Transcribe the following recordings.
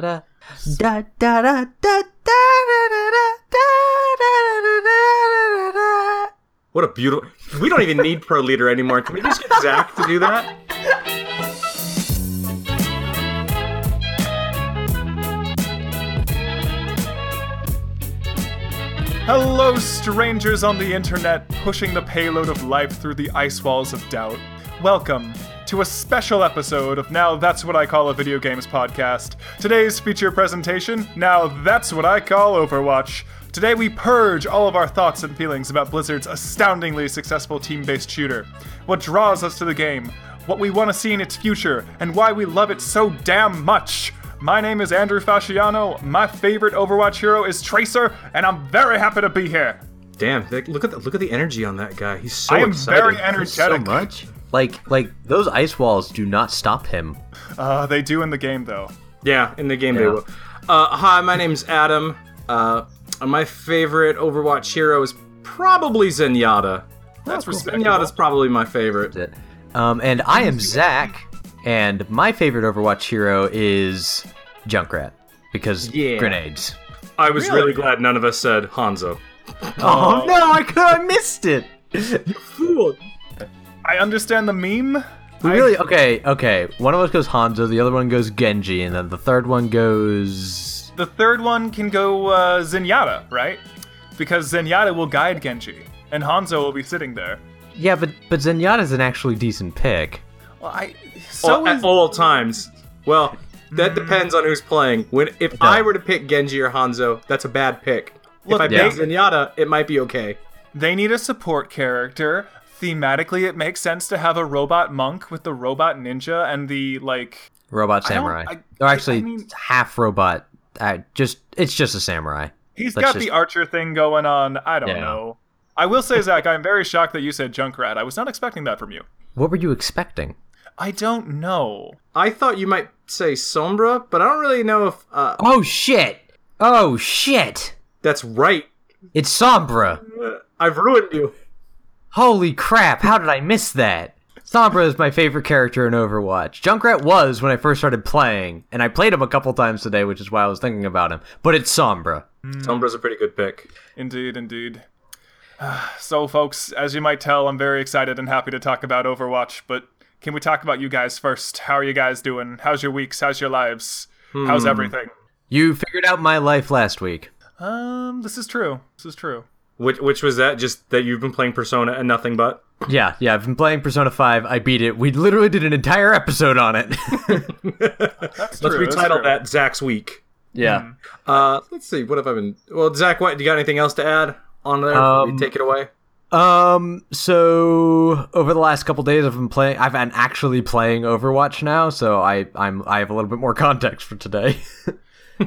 da da da da da da da What a beautiful. We don't even need Pro Leader anymore. Can we just get Zach to do that? Hello, strangers on the internet, pushing the payload of life through the ice walls of doubt. Welcome to a special episode of Now That's What I Call a Video Games podcast. Today's feature presentation Now That's What I Call Overwatch. Today we purge all of our thoughts and feelings about Blizzard's astoundingly successful team based shooter, what draws us to the game, what we want to see in its future, and why we love it so damn much. My name is Andrew Fasciano. My favorite Overwatch hero is Tracer, and I'm very happy to be here. Damn! Look at the, look at the energy on that guy. He's so I am excited. very So energetic. much. Like like those ice walls do not stop him. Uh, they do in the game though. Yeah, in the game they Yeah. will. Uh, hi, my name's Adam. Uh, my favorite Overwatch hero is probably Zenyatta. That's respectable. Zenyatta's probably my favorite. Um, and I am Zach, and my favorite Overwatch hero is Junkrat because Yeah. grenades. I was Really? really glad none of us said Hanzo. Oh, no, I could have missed it. you Fool. I understand the meme. We I- really okay, okay. One of us goes Hanzo, the other one goes Genji, and then the third one goes. The third one can go uh, Zenyatta, right? Because Zenyatta will guide Genji, and Hanzo will be sitting there. Yeah, but but Zenyatta's an actually decent pick. Well, I so All- at all times. Well, that depends on who's playing. When if I were to pick Genji or Hanzo, that's a bad pick. Look, if I yeah. pick Zenyatta, it might be okay. they need a support character. Thematically, it makes sense to have a robot monk with the robot ninja and the like. Robot samurai. I- or actually, I mean- half robot. Uh, just it's just a samurai. He's Let's got just- the archer thing going on. I don't Yeah. know. I will say, Zach, I'm very shocked that you said Junkrat. I was not expecting that from you. What were you expecting? I don't know. I thought you might say Sombra, but I don't really know if uh, Oh shit! Oh shit! that's right. It's Sombra. Uh, I've ruined you. Holy crap! How did I miss that? Sombra is my favorite character in Overwatch. Junkrat was when I first started playing, and I played him a couple times today, which is why I was thinking about him. But it's Sombra. Sombra's a pretty good pick. Indeed, indeed. so, folks, as you might tell, I'm very excited and happy to talk about Overwatch, but can we talk about you guys first? How are you guys doing? How's your weeks? How's your lives? How's everything? You figured out my life last week. Um, this is true. This is true. Which which was that? Just that you've been playing Persona and nothing but. Yeah, yeah, I've been playing Persona 5. I beat it. We literally did an entire episode on it. That's Let's true. retitle true. that Zach's week. yeah. Uh, let's see. What have I been? Well, Zach, what? Do you got anything else to add on there? Um, take it away. Um. So over the last couple days, I've been playing. I've been actually playing Overwatch now, so I I'm I have a little bit more context for today.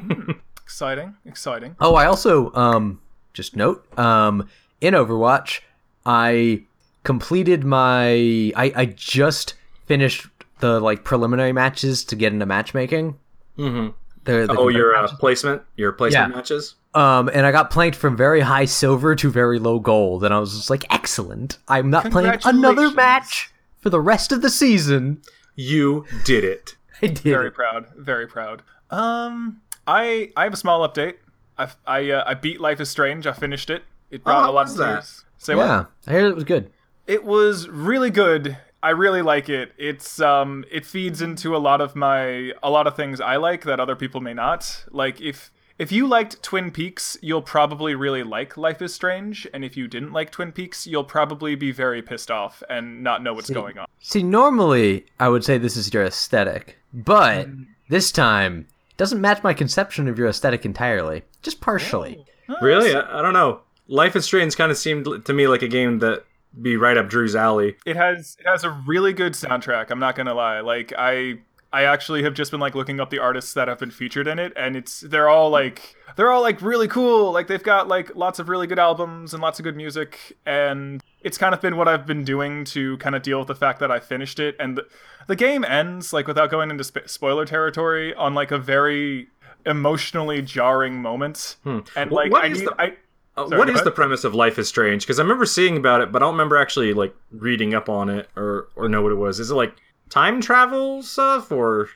Exciting, exciting. oh, I also um just note um in Overwatch, I completed my I I just finished the like preliminary matches to get into matchmaking. Mm-hmm. The, the Oh, your uh, placement, your placement Yeah. matches. Um, and I got planked from very high silver to very low gold, and I was just like, excellent. I'm not playing another match for the rest of the season. You did it. I did. Very proud. Very proud. Um, I I have a small update. I I uh, I beat Life is Strange. I finished it. It brought how a lot of that? tears. Say what? Yeah, I heard it was good. It was really good. I really like it. It's um it feeds into a lot of my a lot of things I like that other people may not. Like if if you liked Twin Peaks, you'll probably really like Life is Strange, and if you didn't like Twin Peaks, you'll probably be very pissed off and not know what's going on. See, normally I would say this is your aesthetic, but this time it doesn't match my conception of your aesthetic entirely, just partially. Oh, really? I, I don't know. Life is Strange kind of seemed to me like a game that be right up Drew's alley. It has it has a really good soundtrack. I'm not gonna lie. Like I I actually have just been like looking up the artists that have been featured in it, and it's they're all like they're all like really cool. Like they've got like lots of really good albums and lots of good music, and it's kind of been what I've been doing to kind of deal with the fact that I finished it. And the, the game ends like without going into sp- spoiler territory on like a very emotionally jarring moment. And like what I is need the- I Uh, Sorry, what is the premise of Life is Strange? Because I remember seeing about it, but I don't remember actually like reading up on it or or know what it was. Is it like time travel stuff or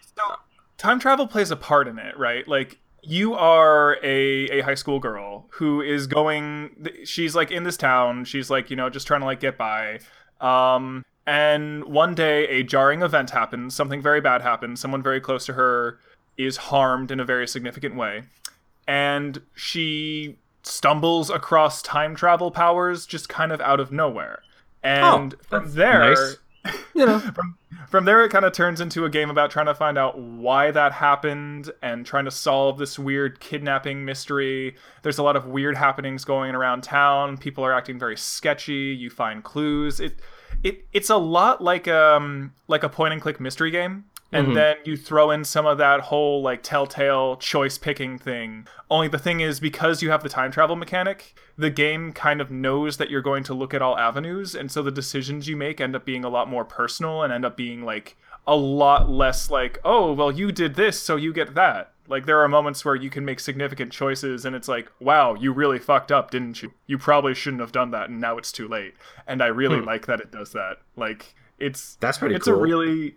time travel plays a part in it, right? Like you are a, a high school girl who is going she's like in this town she's like you know just trying to like get by um and one day a jarring event happens something very bad happens someone very close to her is harmed in a very significant way and she stumbles across time travel powers just kind of out of nowhere and Oh, from there nice. You know, from from there it kind of turns into a game about trying to find out why that happened and trying to solve this weird kidnapping mystery. There's a lot of weird happenings going around town. People are acting very sketchy. You find clues. It it it's a lot like um like a point and click mystery game and mm-hmm. then you throw in some of that whole like telltale choice picking thing. Only the thing is because you have the time travel mechanic the game kind of knows that you're going to look at all avenues and so the decisions you make end up being a lot more personal and end up being like a lot less like oh well you did this so you get that. Like there are moments where you can make significant choices and it's like wow you really fucked up didn't you? You probably shouldn't have done that and now it's too late. And i really hmm. like that it does that. Like it's That's pretty it's cool. a really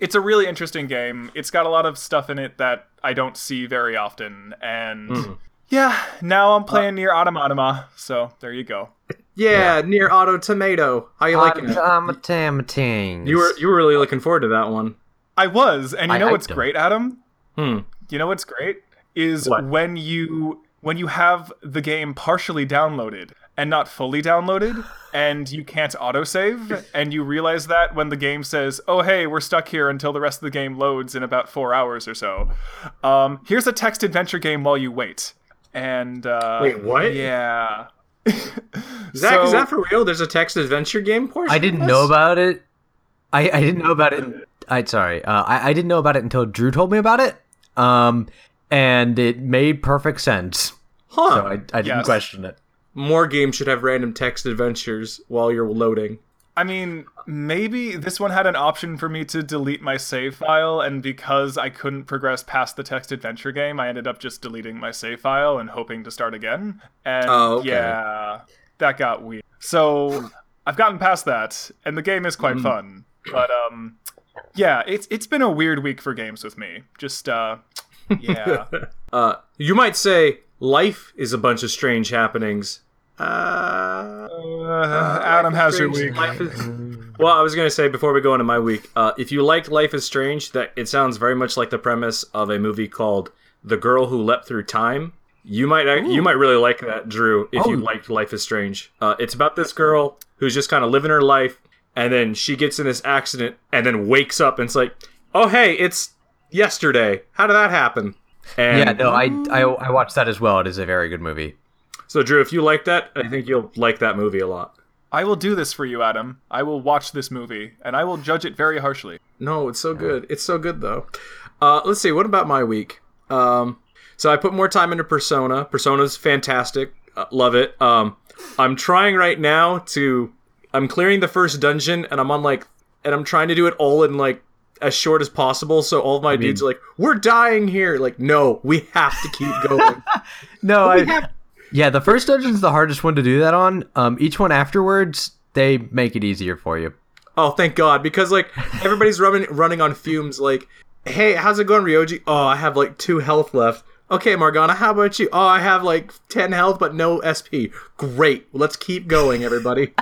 it's a really interesting game. It's got a lot of stuff in it that I don't see very often, and Hmm. yeah, now Uh, I'm playing NieR Automata, so there you go. Yeah, near Auto Tomato. How you liking it? Automatang. You were you were really looking forward to that one. I was, and you I know what's him. great, Adam? Hmm. You know what's great is What? when you when you have the game partially downloaded and not fully downloaded and you can't autosave and you realize that when the game says oh hey we're stuck here until the rest of the game loads in about four hours or so um, here's a text adventure game while you wait and uh, Wait, what? yeah Zach, is that for real? There's a text adventure game portion. I didn't know about it. I, I didn't know about it. I sorry. Uh, I I didn't know about it until Drew told me about it. Um, and it made perfect sense. Huh. So I I didn't Yes. question it. More games should have random text adventures while you're loading. I mean, maybe this one had an option for me to delete my save file, and because I couldn't progress past the text adventure game, I ended up just deleting my save file and hoping to start again. And Oh, okay. yeah, that got weird. So I've gotten past that, and the game is quite Mm. fun. But um, yeah, it's it's been a weird week for games with me. Just uh, yeah. Uh, you might say life is a bunch of strange happenings. Uh, Uh, Adam has your week. Life is- well, I was gonna say before we go into my week, uh, if you liked Life is Strange, that it sounds very much like the premise of a movie called The Girl Who Leapt Through Time. You might you might really like that, Drew, if you Oh. liked Life is Strange. Uh, it's about this girl who's just kind of living her life, and then she gets in this accident, and then wakes up, and it's like, oh hey, it's yesterday. How did that happen? And Yeah, no, I, I I watched that as well. It is a very good movie. So, Drew, if you like that, I think you'll like that movie a lot. I will do this for you, Adam. I will watch this movie, and I will judge it very harshly. No, it's so good. It's so good though. Uh, let's see. What about my week? Um, so I put more time into Persona. Persona's fantastic. Uh, love it. Um, I'm trying right now to. I'm clearing the first dungeon, and I'm on like, and I'm trying to do it all in like as short as possible. So all of my dudes are like, "We're dying here." Like, no, we have to keep going. No, we I, have- yeah, the first dungeon's the hardest one to do that on. Um, each one afterwards, they make it easier for you. Oh, thank God, because like everybody's running running on fumes. Like, hey, how's it going, Ryuji? Oh, I have like two health left. Okay, Morgana, how about you? Oh, I have like ten health but no SP. Great, let's keep going, everybody.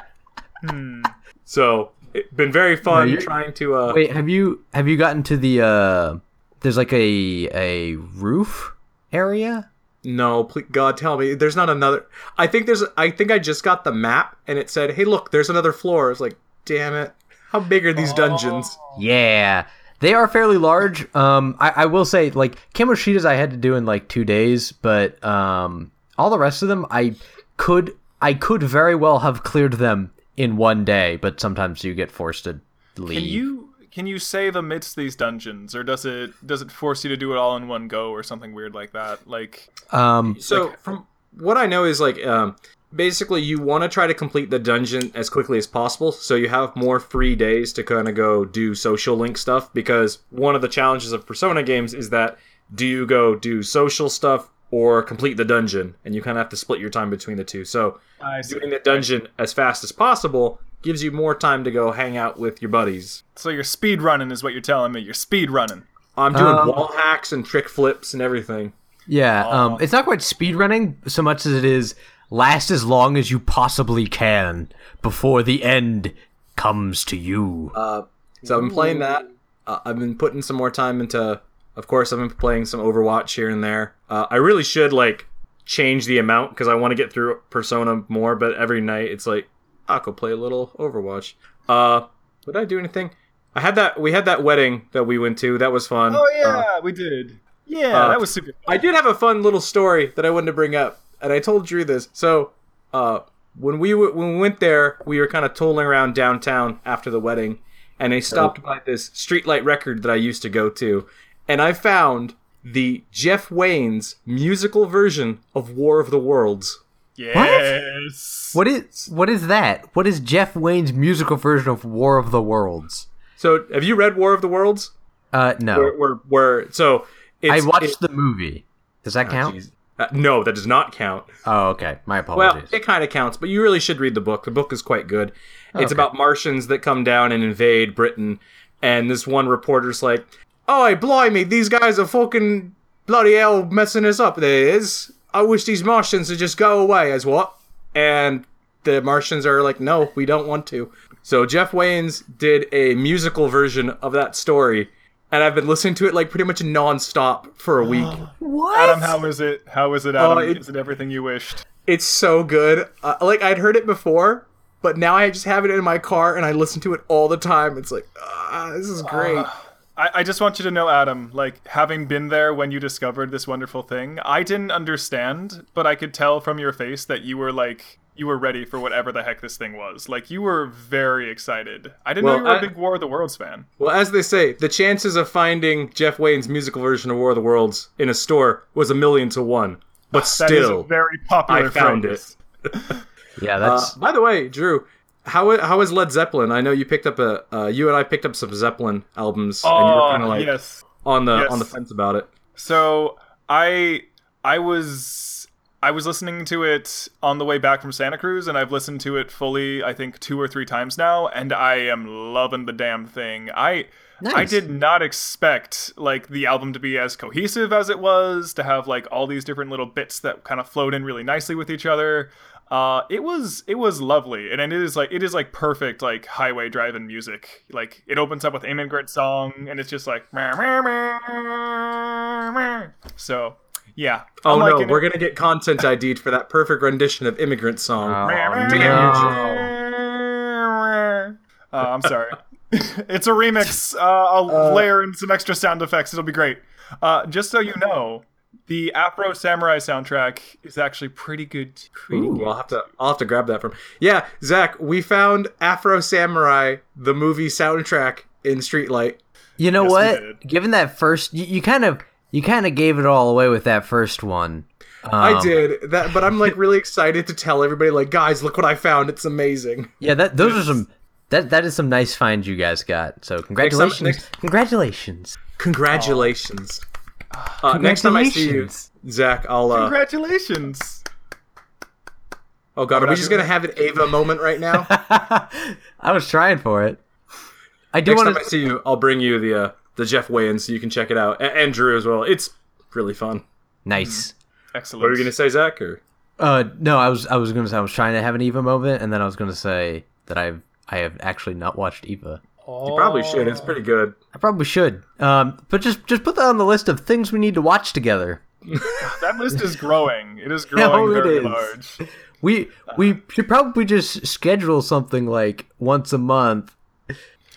hmm. So it's been very fun you're- trying to. uh Wait, have you have you gotten to the uh? There's like a a roof area. No, please, God, tell me. There's not another. I think there's. I think I just got the map and it said, "Hey, look, there's another floor." I was like, "Damn it! How big are these dungeons?" Yeah, they are fairly large. Um, I, I will say like Kamoshida's I had to do in like two days, but um, all the rest of them I could I could very well have cleared them in one day, but sometimes you get forced to leave. Can you can you save amidst these dungeons, or does it does it force you to do it all in one go, or something weird like that? Like, Um, So from what I know is like um, basically you want to try to complete the dungeon as quickly as possible, so you have more free days to kind of go do social link stuff. Because one of the challenges of Persona games is that do you go do social stuff or complete the dungeon, and you kind of have to split your time between the two. So I see. doing the dungeon as fast as possible gives you more time to go hang out with your buddies. So you're speed running, is what you're telling me. You're speed running. I'm doing Um, wall hacks and trick flips and everything. Yeah, um, it's not quite speed running so much as it is last as long as you possibly can before the end comes to you. Uh, so I've been playing that. Uh, I've been putting some more time into. Of course, I've been playing some Overwatch here and there. Uh, I really should like change the amount because I want to get through Persona more. But every night it's like I'll go play a little Overwatch. Uh, did I do anything? I had that. We had that wedding that we went to. That was fun. Oh Uh, yeah, we did. Yeah, uh, that was super. Fun. I did have a fun little story that I wanted to bring up, and I told Drew this. So, uh, when we w- when we went there, we were kind of tolling around downtown after the wedding, and I stopped by this streetlight record that I used to go to, and I found the Jeff Wayne's musical version of War of the Worlds. Yes. What is what is that? What is Jeff Wayne's musical version of War of the Worlds? So, have you read War of the Worlds? Uh, no. Where, where, where so it's, I watched it- the movie. Does that count? Uh, no, that does not count. Oh, okay. My apologies. Well, apologies. it kind of counts, but you really should read the book. The book is quite good. It's Okay. about Martians that come down and invade Britain, and this one reporter's like, "Oh, blimey, these guys are fucking bloody hell messing us up. There is. I wish these Martians would just go away." As what? And the Martians are like, "No, we don't want to." So Jeff Wayne's did a musical version of that story, and I've been listening to it like pretty much nonstop for a week. what? Adam, how is it? How is it, Adam? Oh, it- is it everything you wished? It's so good. Uh, like I'd heard it before, but now I just have it in my car and I listen to it all the time. It's like, ah, this is great. I, I just want you to know, Adam, like, having been there when you discovered this wonderful thing, I didn't understand, but I could tell from your face that you were, like, you were ready for whatever the heck this thing was. Like, you were very excited. I didn't Well, know you were a I- big War of the Worlds fan. well, as they say, the chances of finding Jeff Wayne's musical version of War of the Worlds in a store was a million to one. But That is still, a very popular I found phrase. yeah, Uh, that's by the way, Drew, how how is Led Zeppelin? I know you picked up a uh, you and I picked up some Zeppelin albums, and you were Oh, kind of like yes. on the Yes. on the fence about it. So I I was I was listening to it on the way back from Santa Cruz, and I've listened to it fully, I think, two or three times now, and I am loving the damn thing. I I did not expect like the album to be as cohesive as it was, to have like all these different little bits that kind of flowed in really nicely with each other. Uh, it was it was lovely, and it is like it is like perfect like highway driving music. Like it opens up with immigrant song, and it's just like so. Yeah. Oh I'm no, liking we're it. gonna get content ID'd for that perfect rendition of Immigrant Song. Oh, Uh, I'm sorry. it's a remix. Uh, I'll layer in some extra sound effects. It'll be great. Uh, just so you know, the Afro Samurai soundtrack is actually pretty good. Pretty Ooh, good. I'll have to I'll have to grab that from. Yeah, Zach, we found Afro Samurai, the movie soundtrack in Streetlight. You know Yes, we what? did. Given that first, you, you kind of you kind of gave it all away with that first one. I Um, did that, but I'm like really excited to tell everybody, like, guys, look what I found. It's amazing. Yeah, that those are some that that is some nice finds you guys got. So congratulations, next- congratulations. Congratulations. Uh, next time I see you, Zach, I'll. Uh, Congratulations. oh God, are we just gonna have an Ava moment right now? I was trying for it. I do next want time I to. see you, I'll bring you the uh, the Jeff Wayne so you can check it out, A- and Drew as well. It's really fun. Nice. Excellent. What are you gonna say, Zach? Or Uh, no, I was I was gonna say I was trying to have an Eva moment, and then I was gonna say that I've I have actually not watched Eva. You probably should. It's pretty good. I probably should. Um, but just just put that on the list of things we need to watch together. That list is growing. It is growing it very is. large. We we should probably just schedule something like once a month.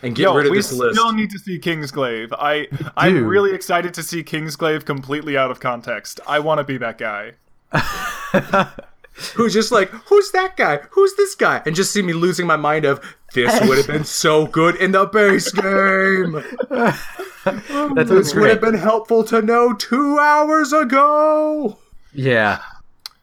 And get Yo, rid of this list. We still need to see Kingsglaive. I I'm really excited to see Kingsglaive completely out of context. I want to be that guy. who's just like, who's that guy? Who's this guy? And just see me losing my mind of this would have been so good in the base game. That sounds This would have been helpful to know two hours ago. Yeah.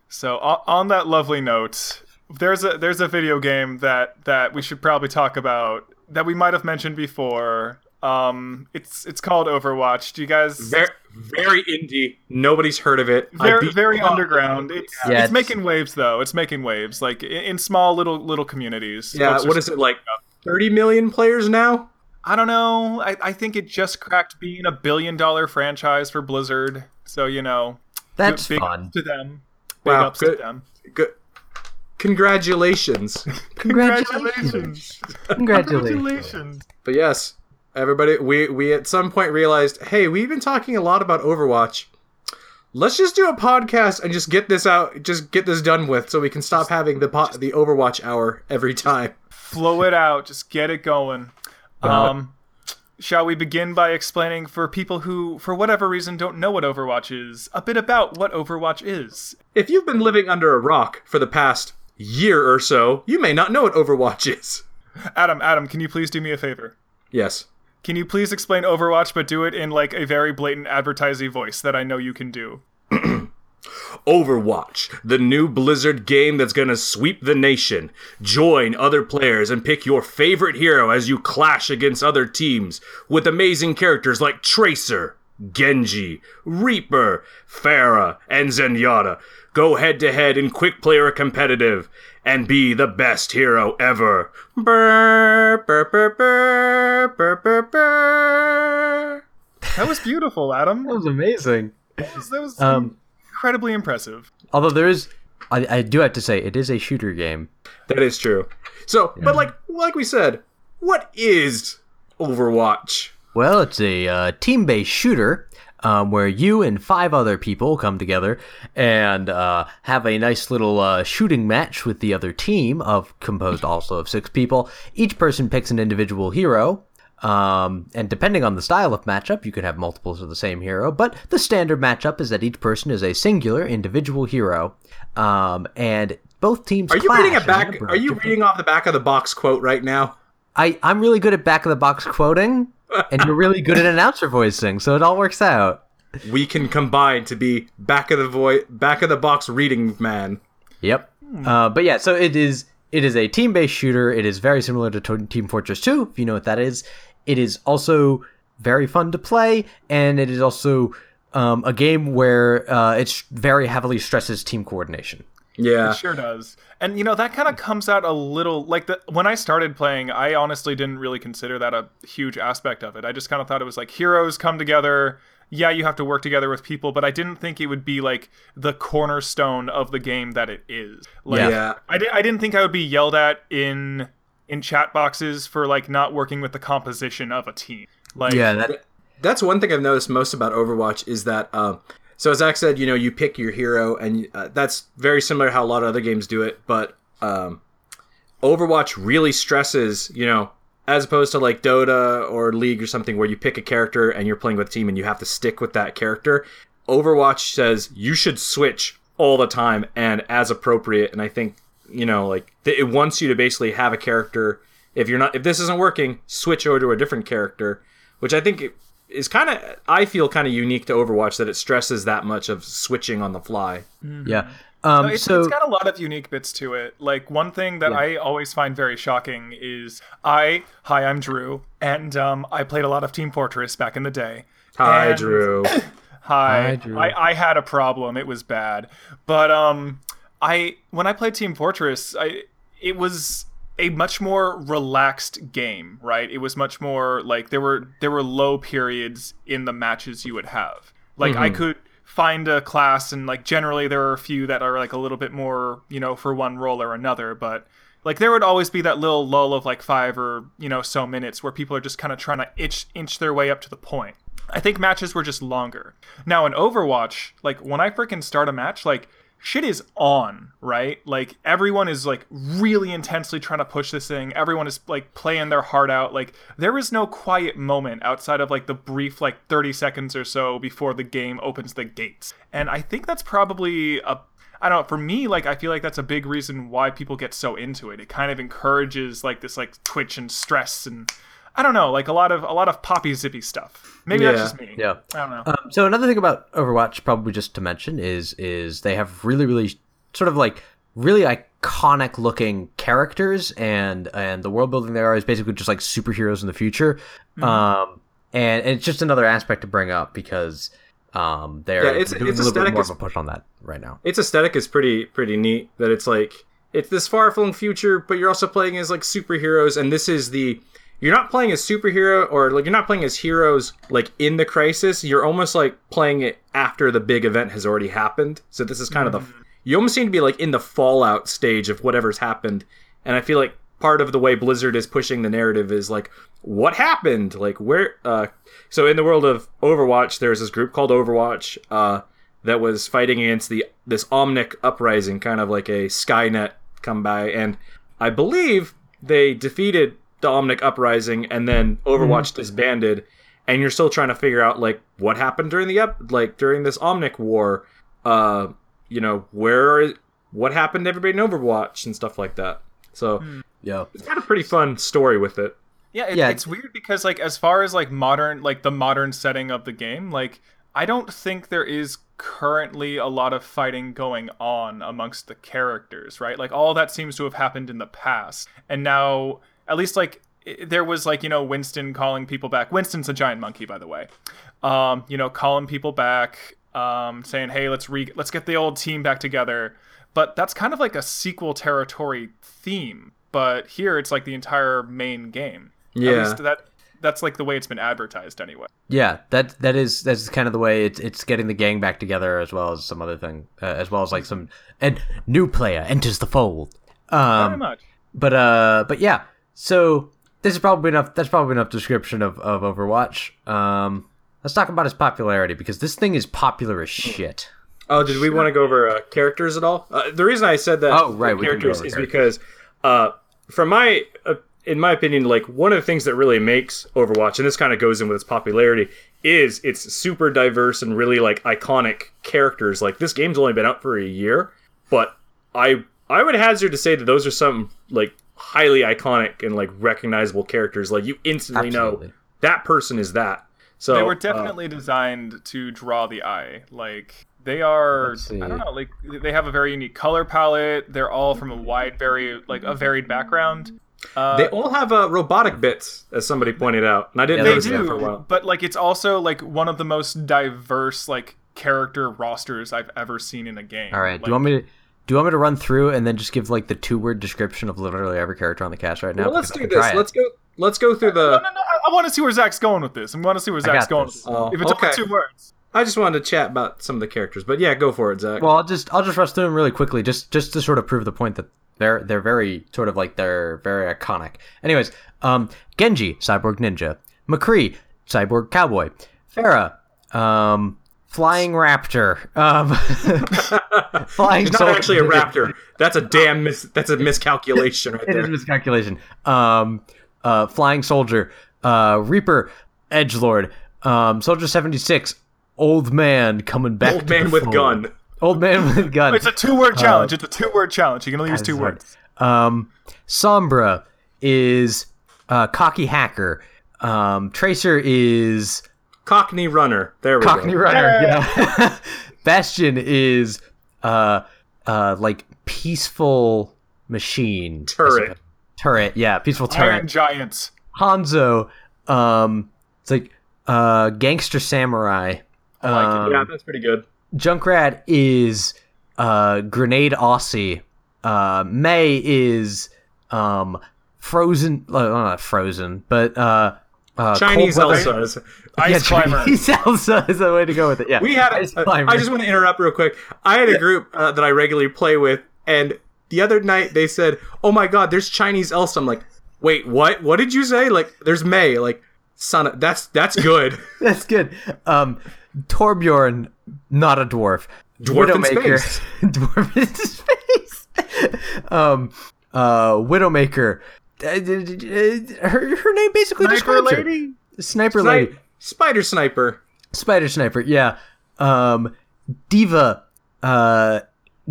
So on that lovely note, there's a there's a video game that that we should probably talk about that we might have mentioned before. Um, it's it's called Overwatch. Do you guys? Very, very indie. Nobody's heard of it. I very beat- very underground. It's, Yeah, it's it's- making waves though. It's making waves like in, in small little little communities. Yeah, what is it like? Thirty million players now. I don't know. I, I think it just cracked being a billion dollar franchise for Blizzard. So you know, That's big fun. to them. Big Wow, ups good. to them. Good. Congratulations. Congratulations. Congratulations. Congratulations. but yes, everybody, we we at some point realized, hey, we've been talking a lot about Overwatch. Let's just do a podcast and just get this out, just get this done with, so we can stop having the po- the Overwatch hour every time. Flow it out. Just get it going. Um, shall we begin by explaining for people who, for whatever reason, don't know what Overwatch is, a bit about what Overwatch is? If you've been living under a rock for the past year or so, you may not know what Overwatch is. Adam, Adam, can you please do me a favor? Yes. Can you please explain Overwatch, but do it in like a very blatant advertising voice that I know you can do? Overwatch, the new Blizzard game that's gonna sweep the nation. Join other players and pick your favorite hero as you clash against other teams with amazing characters like Tracer, Genji, Reaper, Pharah, and Zenyatta. Go head to head in quick player competitive and be the best hero ever. Brr, brr, brr, brr, brr, brr, brr. That was beautiful, Adam. That was amazing. That was, that was Um, incredibly impressive. although there is, I, I do have to say, it is a shooter game. That is true. So, but like like we said, what is Overwatch? Well, it's a uh, team-based shooter um, where you and five other people come together and uh, have a nice little uh, shooting match with the other team of composed also of six people. Each person picks an individual hero. Um, and depending on the style of matchup, you could have multiples of the same hero. But the standard matchup is that each person is a singular individual hero. Um, and both teams. Are you reading a back? Are you different- reading off the back of the box quote right now? I I'm really good at back of the box quoting, and you're really good at announcer voicing, so it all works out. We can combine to be back of the voice, back of the box reading man. Yep. Uh, but yeah, so it is it is a team based shooter. It is very similar to To- Team Fortress 2, if you know what that is. It is also very fun to play, and it is also um, a game where uh, it's very heavily stresses team coordination. Yeah, It sure does. And you know that kind of comes out a little like the when I started playing, I honestly didn't really consider that a huge aspect of it. I just kind of thought it was like heroes come together. Yeah, you have to work together with people, but I didn't think it would be like the cornerstone of the game that it is. Like, Yeah. I, di- I didn't think I would be yelled at in in chat boxes for like not working with the composition of a team. Like Yeah, that That's one thing I've noticed most about Overwatch is that. Um, so as Zach said, you know, you pick your hero, and uh, that's very similar how a lot of other games do it. But um, Overwatch really stresses, you know, as opposed to like Dota or League or something where you pick a character and you're playing with a team and you have to stick with that character. Overwatch says you should switch all the time and as appropriate. And I think you know, like it wants you to basically have a character. If you're not, if this isn't working, switch over to a different character, which I think is kind of, I feel kind of unique to Overwatch that it stresses that much of switching on the fly. yeah. Um, It's, so it's got a lot of unique bits to it. Like one thing that I always find very shocking is I hi I'm Drew and um, I played a lot of Team Fortress back in the day. Hi, And- Drew. Hi, Hi, Drew. I, I had a problem. It was bad, but um, I when I played Team Fortress, I it was a much more relaxed game, right? It was much more like there were there were low periods in the matches you would have. Like I mm-hmm. could find a class and like generally there are a few that are like a little bit more, you know, for one role or another, but like there would always be that little lull of like 5 or, you know, so minutes where people are just kind of trying to itch inch their way up to the point. I think matches were just longer. Now in Overwatch, like when I freaking start a match, like shit is on, right? Like everyone is like really intensely trying to push this thing. Everyone is like playing their heart out. Like there is no quiet moment outside of like the brief like 30 seconds or so before the game opens the gates. And I think that's probably a I don't know, for me like I feel like that's a big reason why people get so into it. It kind of encourages like this like twitch and stress and I don't know, like a lot of a lot of poppy zippy stuff. Maybe Yeah. that's just me. Yeah. I don't know. Um, so another thing about Overwatch, probably just to mention, is is they have really, really sort of like really iconic looking characters, and and the world building there is basically just like superheroes in the future. Um, and, and it's just another aspect to bring up because um, they're Yeah, it's- doing it's a little bit more is- of a push on that right now. its aesthetic is pretty pretty neat that it's like it's this far flung future but you're also playing as like superheroes and this is the you're not playing as superhero or like you're not playing as heroes like in the crisis. You're almost like playing it after the big event has already happened. So this is kind of the you almost seem to be like in the fallout stage of whatever's happened. And I feel like part of the way Blizzard is pushing the narrative is like what happened? Like where uh so in the world of Overwatch there's this group called Overwatch uh that was fighting against the this Omnic uprising, kind of like a Skynet come by and I believe they defeated the Omnic uprising and then Overwatch disbanded and you're still trying to figure out like what happened during the up like during this Omnic war uh you know where what happened to everybody in Overwatch and stuff like that. So yeah, it's got a pretty fun story with it. Yeah, it, Yeah. it's weird because like as far as like modern like the modern setting of the game, like I don't think there is currently a lot of fighting going on amongst the characters, right? Like all that seems to have happened in the past. And now at least like there was like, you know, Winston calling people back. Winston's a giant monkey by the way. Um, you know, calling people back um saying, "Hey, let's re let's get the old team back together." But that's kind of like a sequel territory theme. But here it's like the entire main game. At Yeah. least that that's like the way it's been advertised anyway. Yeah, that that is that's kind of the way it's it's getting the gang back together as well as some other thing, uh, as well as like some and new player enters the fold. Very Um, much. but uh, but yeah. So this is probably enough. That's probably enough description of of Overwatch. Um, let's talk about its popularity because this thing is popular as shit. Oh, did we want to go over uh, characters at all? Uh, the reason I said that Oh, right, for we can go characters is characters. because, uh, from my, uh, in my opinion, like one of the things that really makes Overwatch, and this kind of goes in with its popularity, is its super diverse and really like iconic characters. Like this game's only been out for a year, but I I would hazard to say that those are some like highly iconic and like recognizable characters. Like you instantly Absolutely. know that person is that. So They were uh, definitely designed to draw the eye. Like they are I don't know, like they have a very unique color palette. They're all from a wide very like a varied background. Uh, They all have uh, robotic bits, as somebody pointed out, and I didn't Yeah, notice they that for a do, while. but like it's also like one of the most diverse like character rosters I've ever seen in a game. All right. Like, do you want me to? Do you want me to run through and then just give like the two word description of literally every character on the cast right now? Well, let's do this. Let's go. Let's go through the. no, no! I, I want to see where Zach's going with this. I want to see where Zach's going. this. With this. Oh, if it's okay. only two words, I just wanted to chat about some of the characters, but yeah, go for it, Zach. Well, I'll just I'll just rush through them really quickly, just just to sort of prove the point that they're they're very sort of like they're very iconic. Anyways, um, Genji, cyborg ninja, McCree, cyborg cowboy, Pharah, um, flying raptor, um, flying He's not soldier- actually a raptor. That's a damn mis- That's a miscalculation right It is a there. miscalculation. Um, uh, flying soldier, uh, Reaper, edge lord, um, soldier seventy six, old man coming back. Old to man the with fold. gun. Old man with gun. it's a two-word challenge. it's a two-word challenge. You can only use two words. Um, Sombra is uh, cocky hacker. Um, Tracer is Cockney runner. There we cockney go. Cockney Runner. Yeah. Bastion is uh, uh, like peaceful machine Turret. Turret. Yeah, peaceful turret. Iron Giants. Hanzo. Um, it's like uh, gangster samurai. I like it. Um, Yeah, that's pretty good. Junkrat is uh, Grenade Aussie. Uh, Mei is um, Frozen. Uh, not Frozen, but uh, uh, Chinese Elsa. is- Ice Yeah, climber. Chinese Elsa is the way to go with it. Yeah, We had. Ice A, climber. I just want to interrupt real quick. I had a group uh, that I regularly play with, and the other night they said, "Oh my God, there's Chinese Elsa." I'm like, "Wait, what? What did you say?" Like, there's Mei. Like, son, that's that's good. That's good. Um, Torbjorn, not a dwarf. Dwarf Widowmaker. space. dwarf in space. um, uh, Widowmaker. Uh, d- her her name basically Sniper describes her. lady. Sniper lady. Spider sniper. Spider Sniper, yeah. Um, D.Va, uh,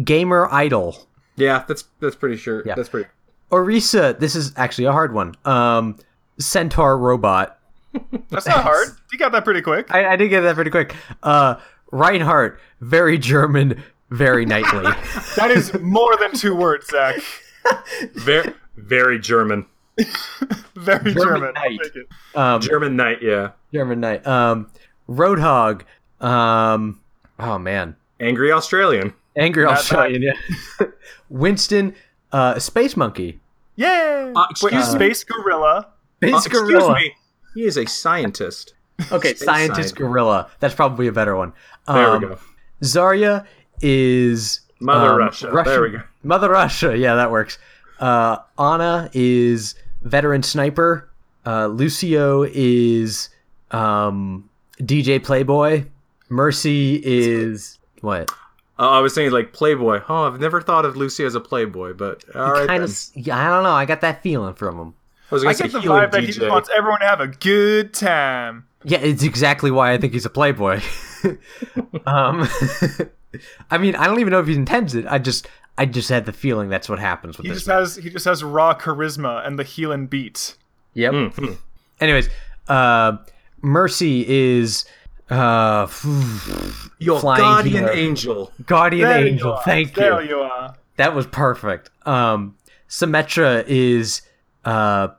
Gamer Idol. Yeah, that's that's pretty sure. Yeah. That's pretty. Orisa, this is actually a hard one. Um, Centaur Robot. That's not hard. You got that pretty quick. I, I did get that pretty quick. Uh, Reinhardt, very German, very knightly. That is more than two words, Zach. Very very German. Very German German. Knight. Um, German knight. Yeah. German knight. Um, Roadhog. Um, oh man, Angry Australian. angry Not Australian. Yeah. Winston, uh, space monkey. Yeah. Uh, excuse me? Space Gorilla. Space Uh, excuse gorilla. me. He is a scientist. Okay, Space scientist scientist. gorilla. That's probably a better one. There Um, we go. Zarya is Mother um, Russia. Russian- There we go. Mother Russia. Yeah, that works. Uh, Ana is veteran sniper. Uh, Lucio is um, DJ Playboy. Mercy is what? Uh, I was saying like Playboy. Oh, I've never thought of Lucy as a Playboy, but all right. kind then. of. Yeah, I don't know. I got that feeling from him. I was I get the healing vibe that he just wants everyone to have a good time. Yeah, it's exactly why I think he's a playboy. um, I mean, I don't even know if he intends it. I just, I just had the feeling that's what happens with He this. just has he just has raw charisma and the healing beat. Yep. Mhm. Anyways, uh, Mercy is uh, Your flying guardian healer. angel. guardian There angel. are. Thank There you. you are. That was perfect. Um, Symmetra is uh,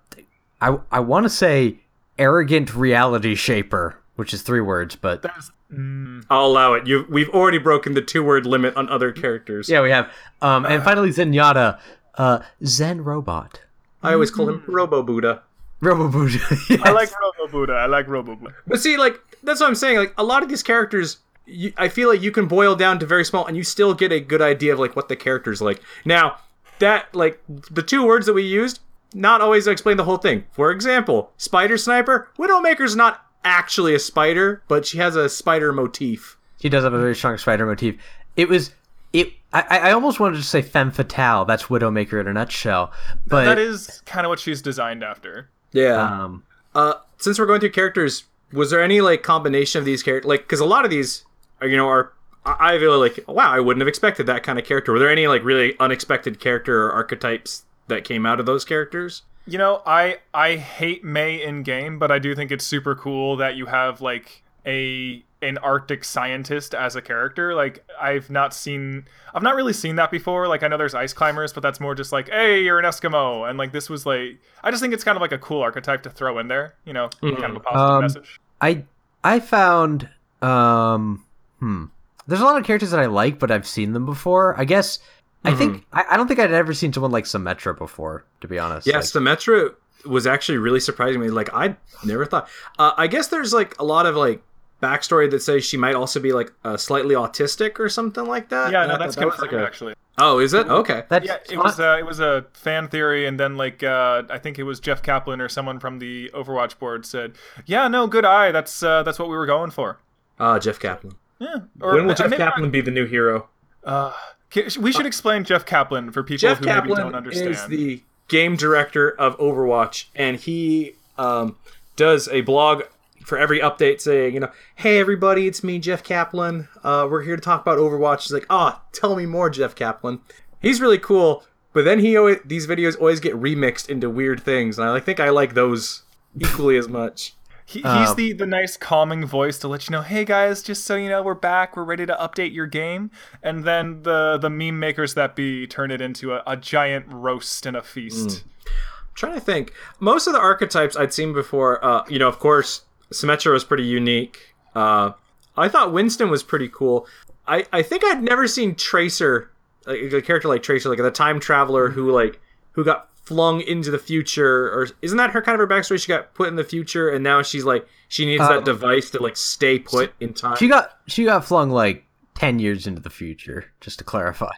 I I want to say arrogant reality shaper, which is three words, but That's mm, I'll allow it. You we've already broken the two word limit on other characters. yeah, we have. Um, and finally Zenyatta, uh, Zen robot. I always call him Robo Buddha. Robobuja. yes. I like Robo Buddha. I like Robo Buddha. But see, like that's what I'm saying. Like a lot of these characters, you, I feel like you can boil down to very small, and you still get a good idea of like what the character's like. Now, that like the two words that we used, not always explain the whole thing. For example, Spider Sniper, Widowmaker's not actually a spider, but she has a spider motif. She does have a very strong spider motif. It was it. I, I almost wanted to say femme fatale. That's Widowmaker in a nutshell. But that is kind of what she's designed after. Yeah. um, Uh, since we're going through characters, was there any like combination of these characters? Like, because a lot of these, are, you know, are I I feel like wow, I wouldn't have expected that kind of character. Were there any like really unexpected character or archetypes that came out of those characters? You know, I I hate Mei in game, but I do think it's super cool that you have like a an Arctic scientist as a character. Like I've not seen I've not really seen that before. Like I know there's ice climbers, but that's more just like, hey, you're an Eskimo. And like this was like I just think it's kind of like a cool archetype to throw in there, you know, kind of a positive Um, message. I I found um hmm. There's a lot of characters that I like, but I've seen them before. I guess I think I, I don't think I'd ever seen someone like Symmetra before, to be honest. Yes, Like, Symmetra was actually really surprising me. Like I never thought. Uh, I guess there's like a lot of like backstory that says she might also be like uh, slightly autistic or something like that. Yeah, no, that's thought that was, confirmed like a- actually. Oh, is it? Okay. that's Yeah, it was uh, it was a fan theory, and then like uh, I think it was Jeff Kaplan or someone from the Overwatch board said, "Yeah, no, good eye. That's uh, that's what we were going for." Uh, Jeff Kaplan. Yeah. Or when will Jeff maybe not- Kaplan be the new hero? Uh, ca- we should explain Jeff Kaplan for people Jeff who maybe don't Kaplan understand. is the game director of Overwatch, and he um, does a blog for every update saying, you know, hey everybody, it's me, Jeff Kaplan. Uh, we're here to talk about Overwatch. He's like, ah, tell me more, Jeff Kaplan. He's really cool, but then he always these videos always get remixed into weird things, and I think I like those equally as much. He, he's Um, the, the nice calming voice to let you know, hey guys, just so you know, we're back, we're ready to update your game, and then the the meme makers that be turn it into a, a giant roast and a feast. Mm. I'm trying to think. Most of the archetypes I'd seen before, uh, you know, of course, Symmetra was pretty unique. Uh, I thought Winston was pretty cool. I, I think I'd never seen Tracer, like, a character like Tracer, like the time traveler who like who got flung into the future, or isn't that her kind of her backstory? She got put in the future, and now she's like she needs Um, that device to like stay put in time. she got she got flung like ten years into the future, just to clarify.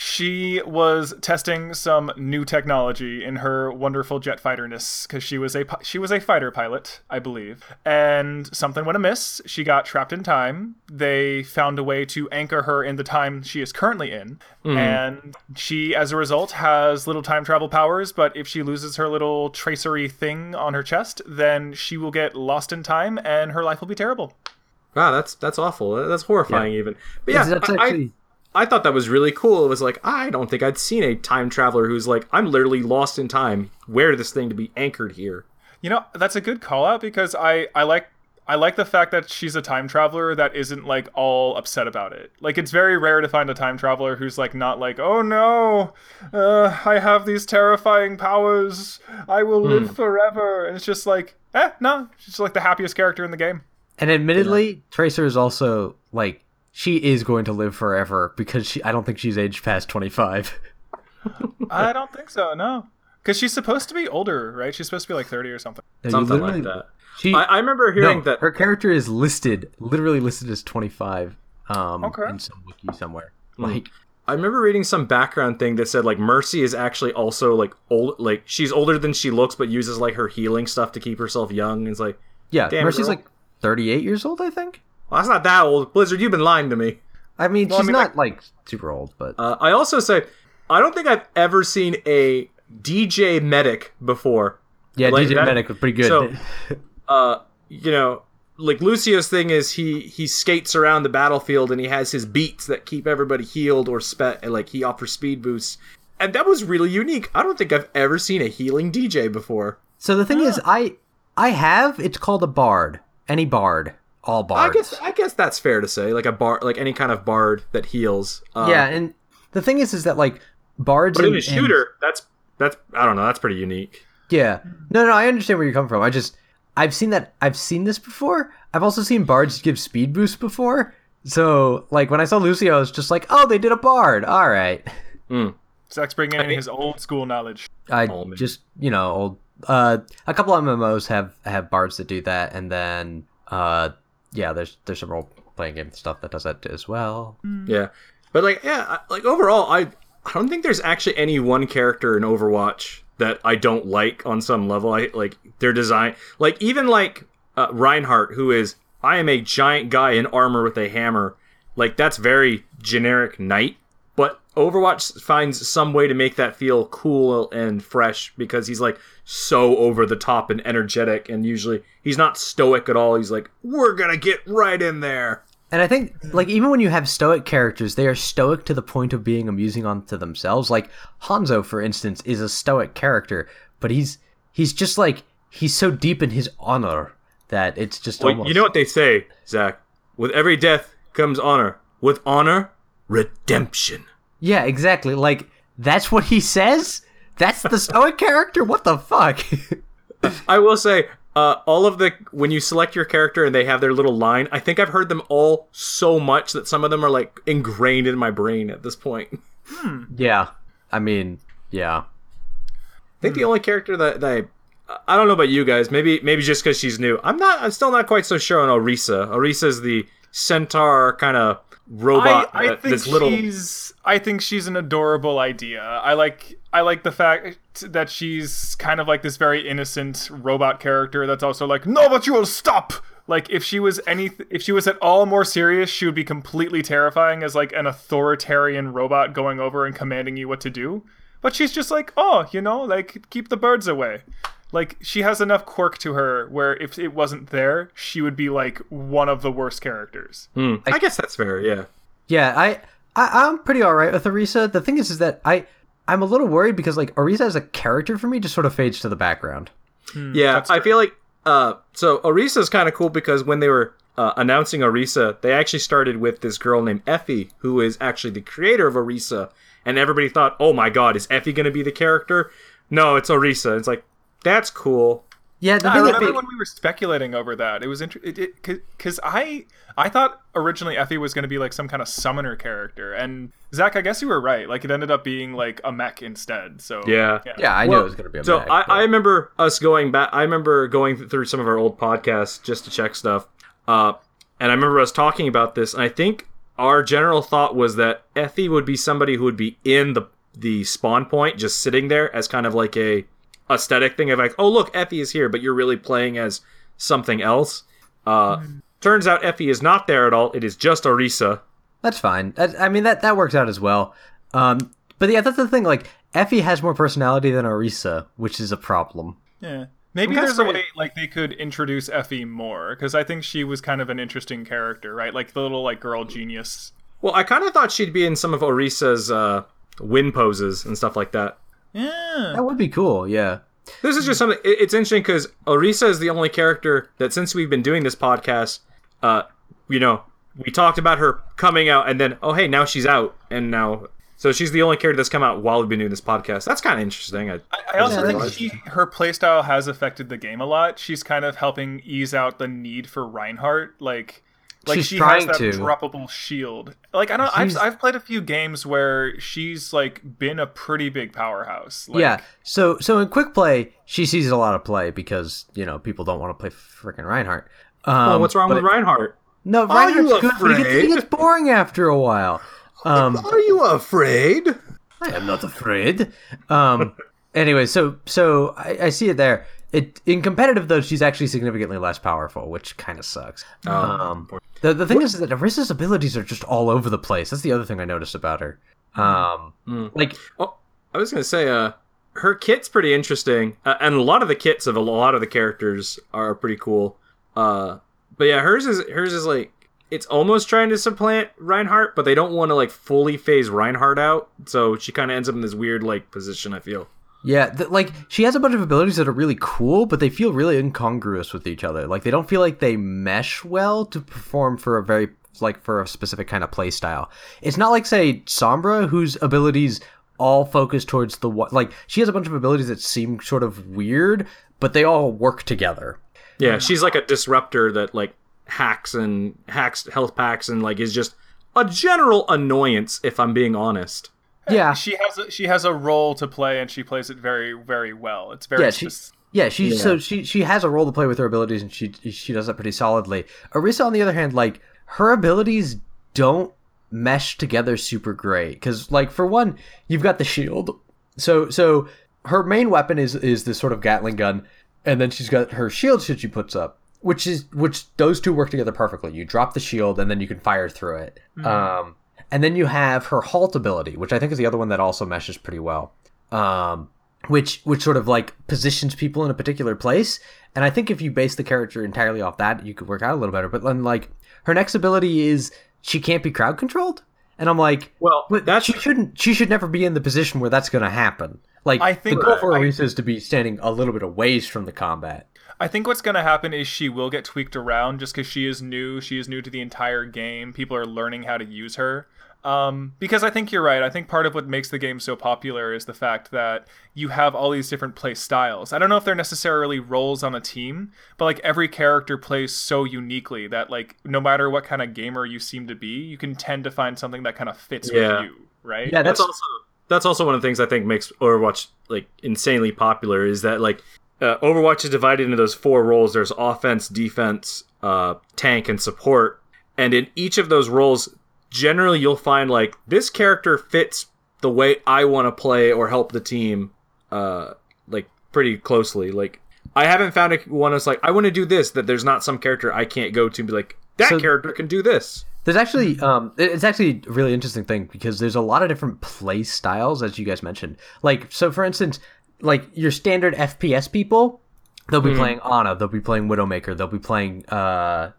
She was testing some new technology in her wonderful jet fighterness because she was a she was a fighter pilot, I believe, and something went amiss. She got trapped in time. They found a way to anchor her in the time she is currently in, hmm. and she, as a result, has little time travel powers. But if she loses her little tracery thing on her chest, then she will get lost in time, and her life will be terrible. wow, that's that's awful. That's horrifying, even. But yeah, that's I- I- actually I thought that was really cool. It was like I don't think I'd seen a time traveler who's like I'm literally lost in time. Where this thing to be anchored here? You know, that's a good call out because I I like I like the fact that she's a time traveler that isn't like all upset about it. Like it's very rare to find a time traveler who's like not like, "Oh no, uh, I have these terrifying powers. I will live forever." And it's just like, "Eh, no, she's like the happiest character in the game." and admittedly, Tracer is also like she is going to live forever because she I don't think she's aged past twenty five. I don't think so, no. Because she's supposed to be older, right? She's supposed to be like 30 or something. No, Something like that. She, I, I remember hearing no, that. her character is listed, literally listed as 25 um, Okay. in some wiki somewhere. Hmm. Like, I remember reading some background thing that said like Mercy is actually also like old, like she's older than she looks, but uses like her healing stuff to keep herself young. It's like, yeah, Mercy's girl. like 38 years old, I think. Well, that's not that old. Blizzard, you've been lying to me. I mean, Well, I she's mean, not like super old, but Uh, I also say, I don't think I've ever seen a DJ medic before. yeah, like DJ that- Medic was pretty good. so- uh, you know, like Lucio's thing is he he skates around the battlefield and he has his beats that keep everybody healed or spe- like he offers speed boosts. And that was really unique. I don't think I've ever seen a healing DJ before. So the thing is, I I have. It's called a bard. Any bard, all I guess I guess that's fair to say. Like a bar, like any kind of bard that heals. Uh, yeah, and the thing is, is that like bards but in and- a and- shooter, that's that's I don't know. That's pretty unique. Yeah. No, no, I understand where you come from. I just I've seen that I've seen this before. I've also seen bards give speed boosts before. So, like when I saw Lucio, I was just like, "Oh, they did a bard. All right." Zach's bringing in think- his old school knowledge. I Oh, just, you know, old uh a couple MMOs have have bards that do that and then uh yeah, there's there's some role playing game stuff that does that as well. Yeah, but like yeah, like overall, I I don't think there's actually any one character in Overwatch that I don't like on some level. I like their design, like even like uh, Reinhardt, who is I am a giant guy in armor with a hammer. Like that's very generic knight, but Overwatch finds some way to make that feel cool and fresh because he's like so over the top and energetic, and usually he's not stoic at all. He's like, "We're gonna get right in there." And I think, like, even when you have stoic characters, they are stoic to the point of being amusing unto themselves. Like Hanzo, for instance, is a stoic character, but he's he's just like he's so deep in his honor that it's just Well, almost. you know what they say, Zach? With every death comes honor. With honor, redemption. Yeah, exactly. Like that's what he says. That's the stoic character. What the fuck? I will say, uh, all of the when you select your character and they have their little line, I think I've heard them all so much that some of them are like ingrained in my brain at this point. I yeah, I mean, yeah. I think the only character that, that I I don't know about you guys. Maybe maybe just because she's new. I'm not. I'm still not quite so sure on Orisa. Orisa is the centaur kind of robot. I, I that- think this little. she's I think she's an adorable idea. I like I like the fact that she's kind of like this very innocent robot character that's also like, no, but you will stop. Like if she was any if she was at all more serious, she would be completely terrifying as like an authoritarian robot going over and commanding you what to do. But she's just like, oh, you know, like keep the birds away. Like she has enough quirk to her where if it wasn't there, she would be like one of the worst characters. Hmm, I guess that's fair. Yeah. Yeah, I, I I'm pretty all right with Orisa. The thing is, is that I I'm a little worried because like Orisa as a character for me just sort of fades to the background. Yeah, I feel like uh, so Orisa is kind of cool because when they were uh, announcing Orisa, they actually started with this girl named Efi, who is actually the creator of Orisa, and everybody thought, "Oh my God, is Efi going to be the character?" No, it's Orisa. It's like that's cool. Yeah, the I thing that remember ma- when we were speculating over that. It was interesting because I I thought originally Efi was going to be like some kind of summoner character, and Zach, I guess you were right. Like it ended up being like a mech instead. So Yeah. yeah, I knew it was gonna be a So mech, I, but- I remember us going back. I remember going through some of our old podcasts just to check stuff. Uh, and I remember us talking about this. And I think our general thought was that Efi would be somebody who would be in the the spawn point, just sitting there as kind of like a aesthetic thing of like, oh look, Efi is here, but you're really playing as something else. Uh, Turns out Efi is not there at all. It is just Orisa. That's fine. That, I mean that that works out as well. Um, but yeah, that's the thing. Like Efi has more personality than Orisa, which is a problem. yeah. Maybe there's a way like they could introduce Efi more because I think she was kind of an interesting character, right? Like the little like girl genius. Well, I kind of thought she'd be in some of Orisa's uh, win poses and stuff like that. Yeah. That would be cool. Yeah. This is just something. It's interesting because Orisa is the only character that since we've been doing this podcast, uh, you know, we talked about her coming out, and then oh hey, now she's out, and now so she's the only character that's come out while we've been doing this podcast. That's kind of interesting. I, I also think she, her playstyle has affected the game a lot. She's kind of helping ease out the need for Reinhardt. Like, Like She's she trying has that to. droppable shield. Like I don't. I've, I've played a few games where she's like been a pretty big powerhouse. Like, yeah. So so in quick play, she sees a lot of play because you know people don't want to play freaking Reinhardt. Um, Oh, what's wrong but- with Reinhardt? No, Are you Reinhardt's good, but he gets, he gets boring after a while. Um, Are you afraid? I am not afraid. Um. anyway, so so I, I see it there. It in competitive though, she's actually significantly less powerful, which kind of sucks. um. The the thing is that Orisa's abilities are just all over the place. That's the other thing I noticed about her. Um. Like Oh, I was gonna say, uh, her kit's pretty interesting, uh, and a lot of the kits of a lot of the characters are pretty cool. Uh, but yeah, hers is hers is like it's almost trying to supplant Reinhardt, but they don't want to like fully phase Reinhardt out, so she kind of ends up in this weird like position. I feel. Yeah, th- like she has a bunch of abilities that are really cool, but they feel really incongruous with each other. Like they don't feel like they mesh well to perform for a very like for a specific kind of play style. It's not like say Sombra, whose abilities all focus towards the one. Like she has a bunch of abilities that seem sort of weird, but they all work together. Yeah, she's like a disruptor that like hacks and hacks health packs and like is just a general annoyance. If I'm being honest. Yeah, She has a, she has a role to play and she plays it very very well. It's very yeah, she, spec- yeah, she so she she has a role to play with her abilities, and she she does that pretty solidly. Orisa, on the other hand, like her abilities don't mesh together super great because, like, for one, you've got the shield, so so her main weapon is is this sort of Gatling gun, and then she's got her shield that she puts up, which is which those two work together perfectly. You drop the shield, and then you can fire through it. Um, and then you have her halt ability, which I think is the other one that also meshes pretty well. Um, which which sort of like positions people in a particular place. And I think if you base the character entirely off that, you could work out a little better. But then like her next ability is she can't be crowd controlled. And I'm like, Well, but that's she shouldn't. She should never be in the position where that's going to happen. Like I think the goal for Orisa is to be standing a little bit away from the combat. I think what's going to happen is she will get tweaked around just because she is new. She is new to the entire game. People are learning how to use her. Um, because I think you're right. I think part of what makes the game so popular is the fact that you have all these different play styles. I don't know if they're necessarily roles on a team, but like every character plays so uniquely that like no matter what kind of gamer you seem to be, you can tend to find something that kind of fits Yeah. with you, right? Yeah, that's that's also that's also one of the things I think makes Overwatch like insanely popular is that like uh, Overwatch is divided into those four roles. There's offense, defense, uh, tank, and support. And in each of those roles, generally you'll find like this character fits the way I want to play or help the team, uh, like pretty closely. Like I haven't found a one that's like I want to do this that there's not some character I can't go to and be like that So- character can do this. There's actually um it's actually a really interesting thing because there's a lot of different play styles as you guys mentioned. Like so for instance, like your standard FPS people, they'll be playing Ana, they'll be playing Widowmaker, they'll be playing uh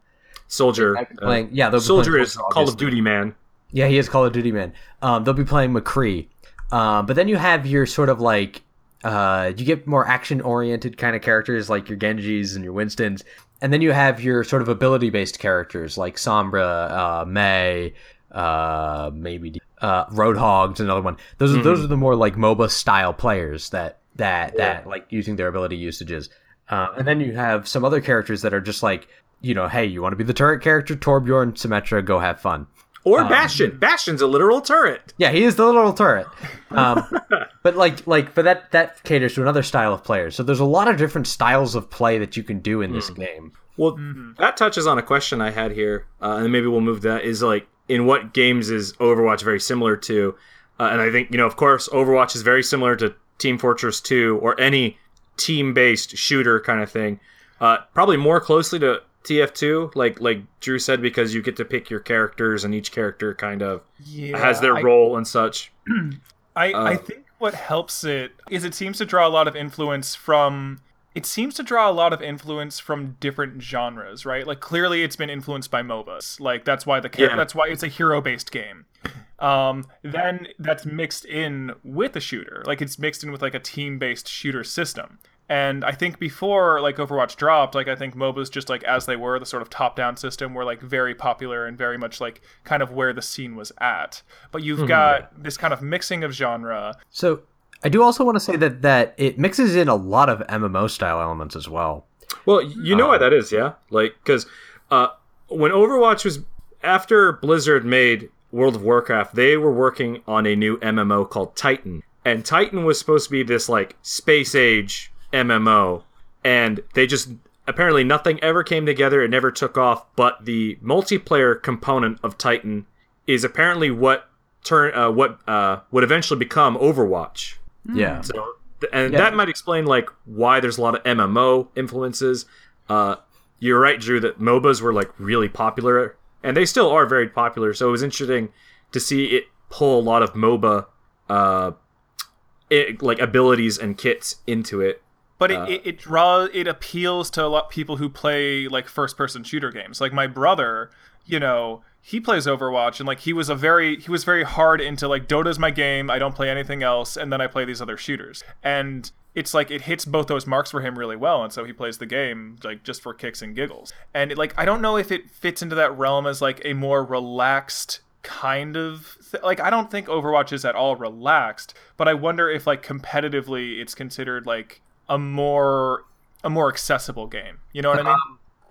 Soldier, uh, playing yeah, they'll Soldier playing is Call of. Duty man. Yeah, he is Call of Duty man. Um, they'll be playing McCree. Um, but then you have your sort of like uh, you get more action oriented kind of characters like your Genjis and your Winstons, and then you have your sort of ability based characters like Sombra, uh, Mei, uh, maybe uh, Roadhog's another one. Those are those are the more like MOBA style players that that that like using their ability usages. Uh, and then you have some other characters that are just like you know, hey, you want to be the turret character, Torbjorn, Symmetra, go have fun. Or Bastion. Bastion's a literal turret. Yeah, he is the literal turret. Um, but like, like, but that that caters to another style of players. So there's a lot of different styles of play that you can do in this game. Well, that touches on a question I had here, uh, and maybe we'll move to that. Is like, in what games is Overwatch very similar to? Uh, and I think you know, of course, Overwatch is very similar to Team Fortress 2 or any team-based shooter kind of thing. Uh, probably more closely to TF2, like like Drew said, because you get to pick your characters, and each character kind of Yeah, has their I- role and such. I, I Uh, think what helps it is it seems to draw a lot of influence from it seems to draw a lot of influence from different genres, right? Like clearly it's been influenced by MOBAs. Like that's why the char- Yeah. that's why it's a hero-based game. Um, then that's mixed in with a shooter. Like it's mixed in with like a team-based shooter system. And I think before like Overwatch dropped, like I think MOBAs just like as they were, the sort of top-down system were like very popular and very much like kind of where the scene was at. But you've got this kind of mixing of genre. So I do also want to say that that it mixes in a lot of MMO style elements as well. Well, you know why that is, yeah? Like, because uh, when Overwatch was after Blizzard made World of Warcraft, they were working on a new MMO called Titan. And Titan was supposed to be this like space age MMO and they just apparently nothing ever came together, it never took off, but the multiplayer component of Titan is apparently what turn uh, what uh, would eventually become Overwatch. Yeah. So, and Yeah. that might explain like why there's a lot of MMO influences. Uh, you're right, Drew, that MOBAs were like really popular, and they still are very popular. So it was interesting to see it pull a lot of MOBA, uh, it, like abilities and kits into it. But Uh, it, it, it draws it appeals to a lot of people who play like first person shooter games. Like my brother, you know, he plays Overwatch and like he was a very he was very hard into like Dota's my game, I don't play anything else, and then I play these other shooters. And it's like it hits both those marks for him really well, and so he plays the game like just for kicks and giggles. And it, like I don't know if it fits into that realm as like a more relaxed kind of th- like I don't think Overwatch is at all relaxed, but I wonder if like competitively it's considered like a more a more accessible game. You know what I mean?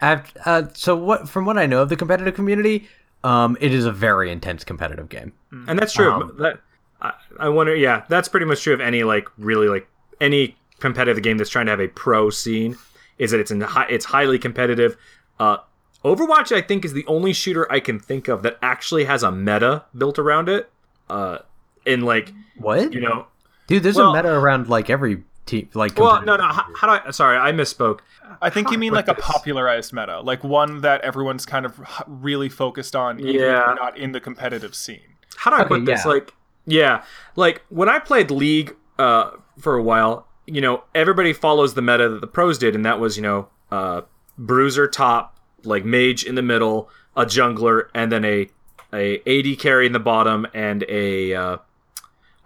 I've, uh, so what from what I know of the competitive community, um, it is a very intense competitive game. and that's true. Um, that I, I wonder. Yeah, that's pretty much true of any like really like any competitive game that's trying to have a pro scene. Is that it's in high, it's highly competitive. Uh, Overwatch, I think, is the only shooter I can think of that actually has a meta built around it. Uh, in like What? you know, Dude, there's well- a meta around like every team. Like well, no, no. How, how do I? Sorry, I misspoke. I think you mean put like a popularized meta, like one that everyone's kind of really focused on, even if Yeah. they're not in the competitive scene. how do I Okay, put this? yeah. Like, yeah, like when I played League uh, for a while, you know, everybody follows the meta that the pros did, and that was, you know, uh, bruiser top, like mage in the middle, a jungler, and then a a AD carry in the bottom, and a uh,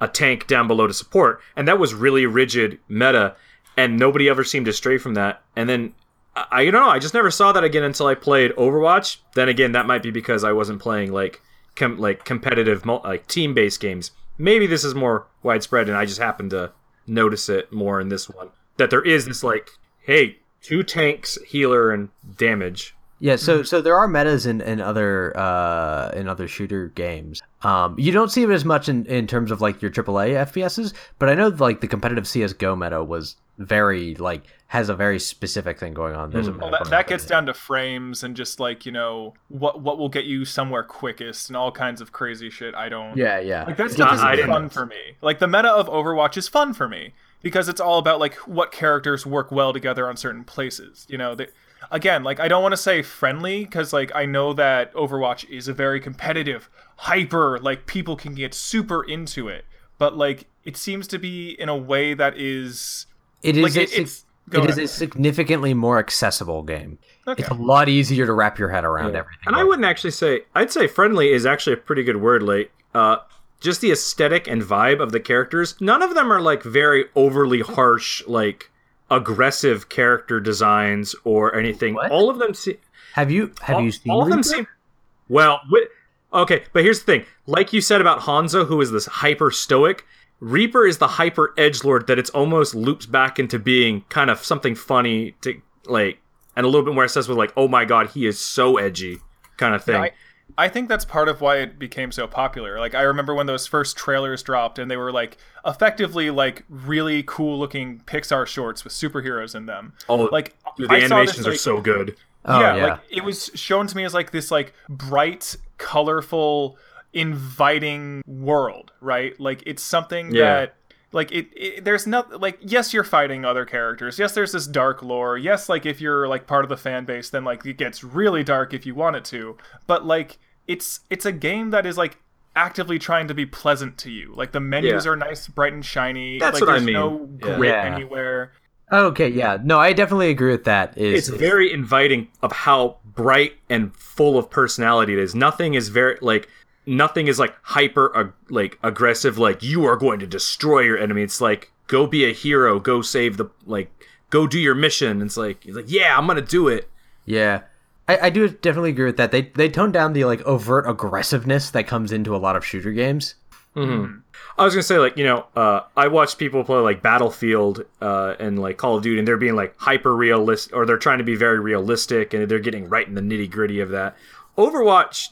a tank down below to support, and that was really rigid meta, and nobody ever seemed to stray from that. And then I, I don't know, I just never saw that again until I played Overwatch. Then again, that might be because I wasn't playing like com- like competitive like team based games. Maybe this is more widespread, and I just happened to notice it more in this one. That there is this like, hey, two tanks, healer, and damage. Yeah, so Mm-hmm. so there are metas in, in other uh in other shooter games. Um, you don't see it as much in, in terms of like your AAA FPSs, but I know like the competitive CS:GO meta was very like has a very specific thing going on. There's a hmm. Well, that, that gets down to frames and just like you know what what will get you somewhere quickest and all kinds of crazy shit. I don't. Yeah, yeah. Like that Nah, stuff I is didn't fun for me. Like the meta of Overwatch is fun for me because it's all about like what characters work well together on certain places. You know, they, again, like I don't want to say friendly because like I know that Overwatch is a very competitive, hyper, like people can get super into it, but like it seems to be in a way that is It is like a it, sig- it's. Go it is ahead. a significantly more accessible game. Okay. It's a lot easier to wrap your head around everything. And I wouldn't actually say I'd say friendly is actually a pretty good word. Like, uh, just the aesthetic and vibe of the characters. None of them are like very overly harsh, like aggressive character designs or anything. What? All of them seem. Have you have all, you seen all of them seem. Well, wi- okay, but here's the thing. Like you said about Hanzo, who is this hyper stoic. Reaper is the hyper edge lord that it's almost loops back into being kind of something funny to like, and a little bit more accessible. Like, oh my god, he is so edgy, kind of thing. I, I think that's part of why it became so popular. Like I remember when those first trailers dropped and they were like effectively like really cool looking Pixar shorts with superheroes in them. Oh, like Dude, the I animations this, are so good. Oh, yeah, yeah. like it was shown to me as like this like bright, colorful, inviting world, right? Like it's something Yeah. that like it, it there's not like yes you're fighting other characters yes there's this dark lore yes like if you're like part of the fan base then like it gets really dark if you want it to but like it's it's a game that is like actively trying to be pleasant to you like the menus Yeah. are nice bright and shiny That's like what I there's mean. no Yeah. grit Yeah. anywhere Okay, yeah. No, I definitely agree with that. Is It's very inviting of how bright and full of personality it is. Nothing is very like nothing is like hyper ag- like aggressive like you are going to destroy your enemy. It's like go be a hero, go save the like go do your mission. It's like it's like yeah, I'm going to do it. Yeah. I, I do definitely agree with that. They they tone down the like overt aggressiveness that comes into a lot of shooter games. Mm-hmm. I was gonna say like you know uh, I watched people play like Battlefield uh, and like Call of Duty and they're being like hyper realistic or they're trying to be very realistic and they're getting right in the nitty gritty of that. Overwatch,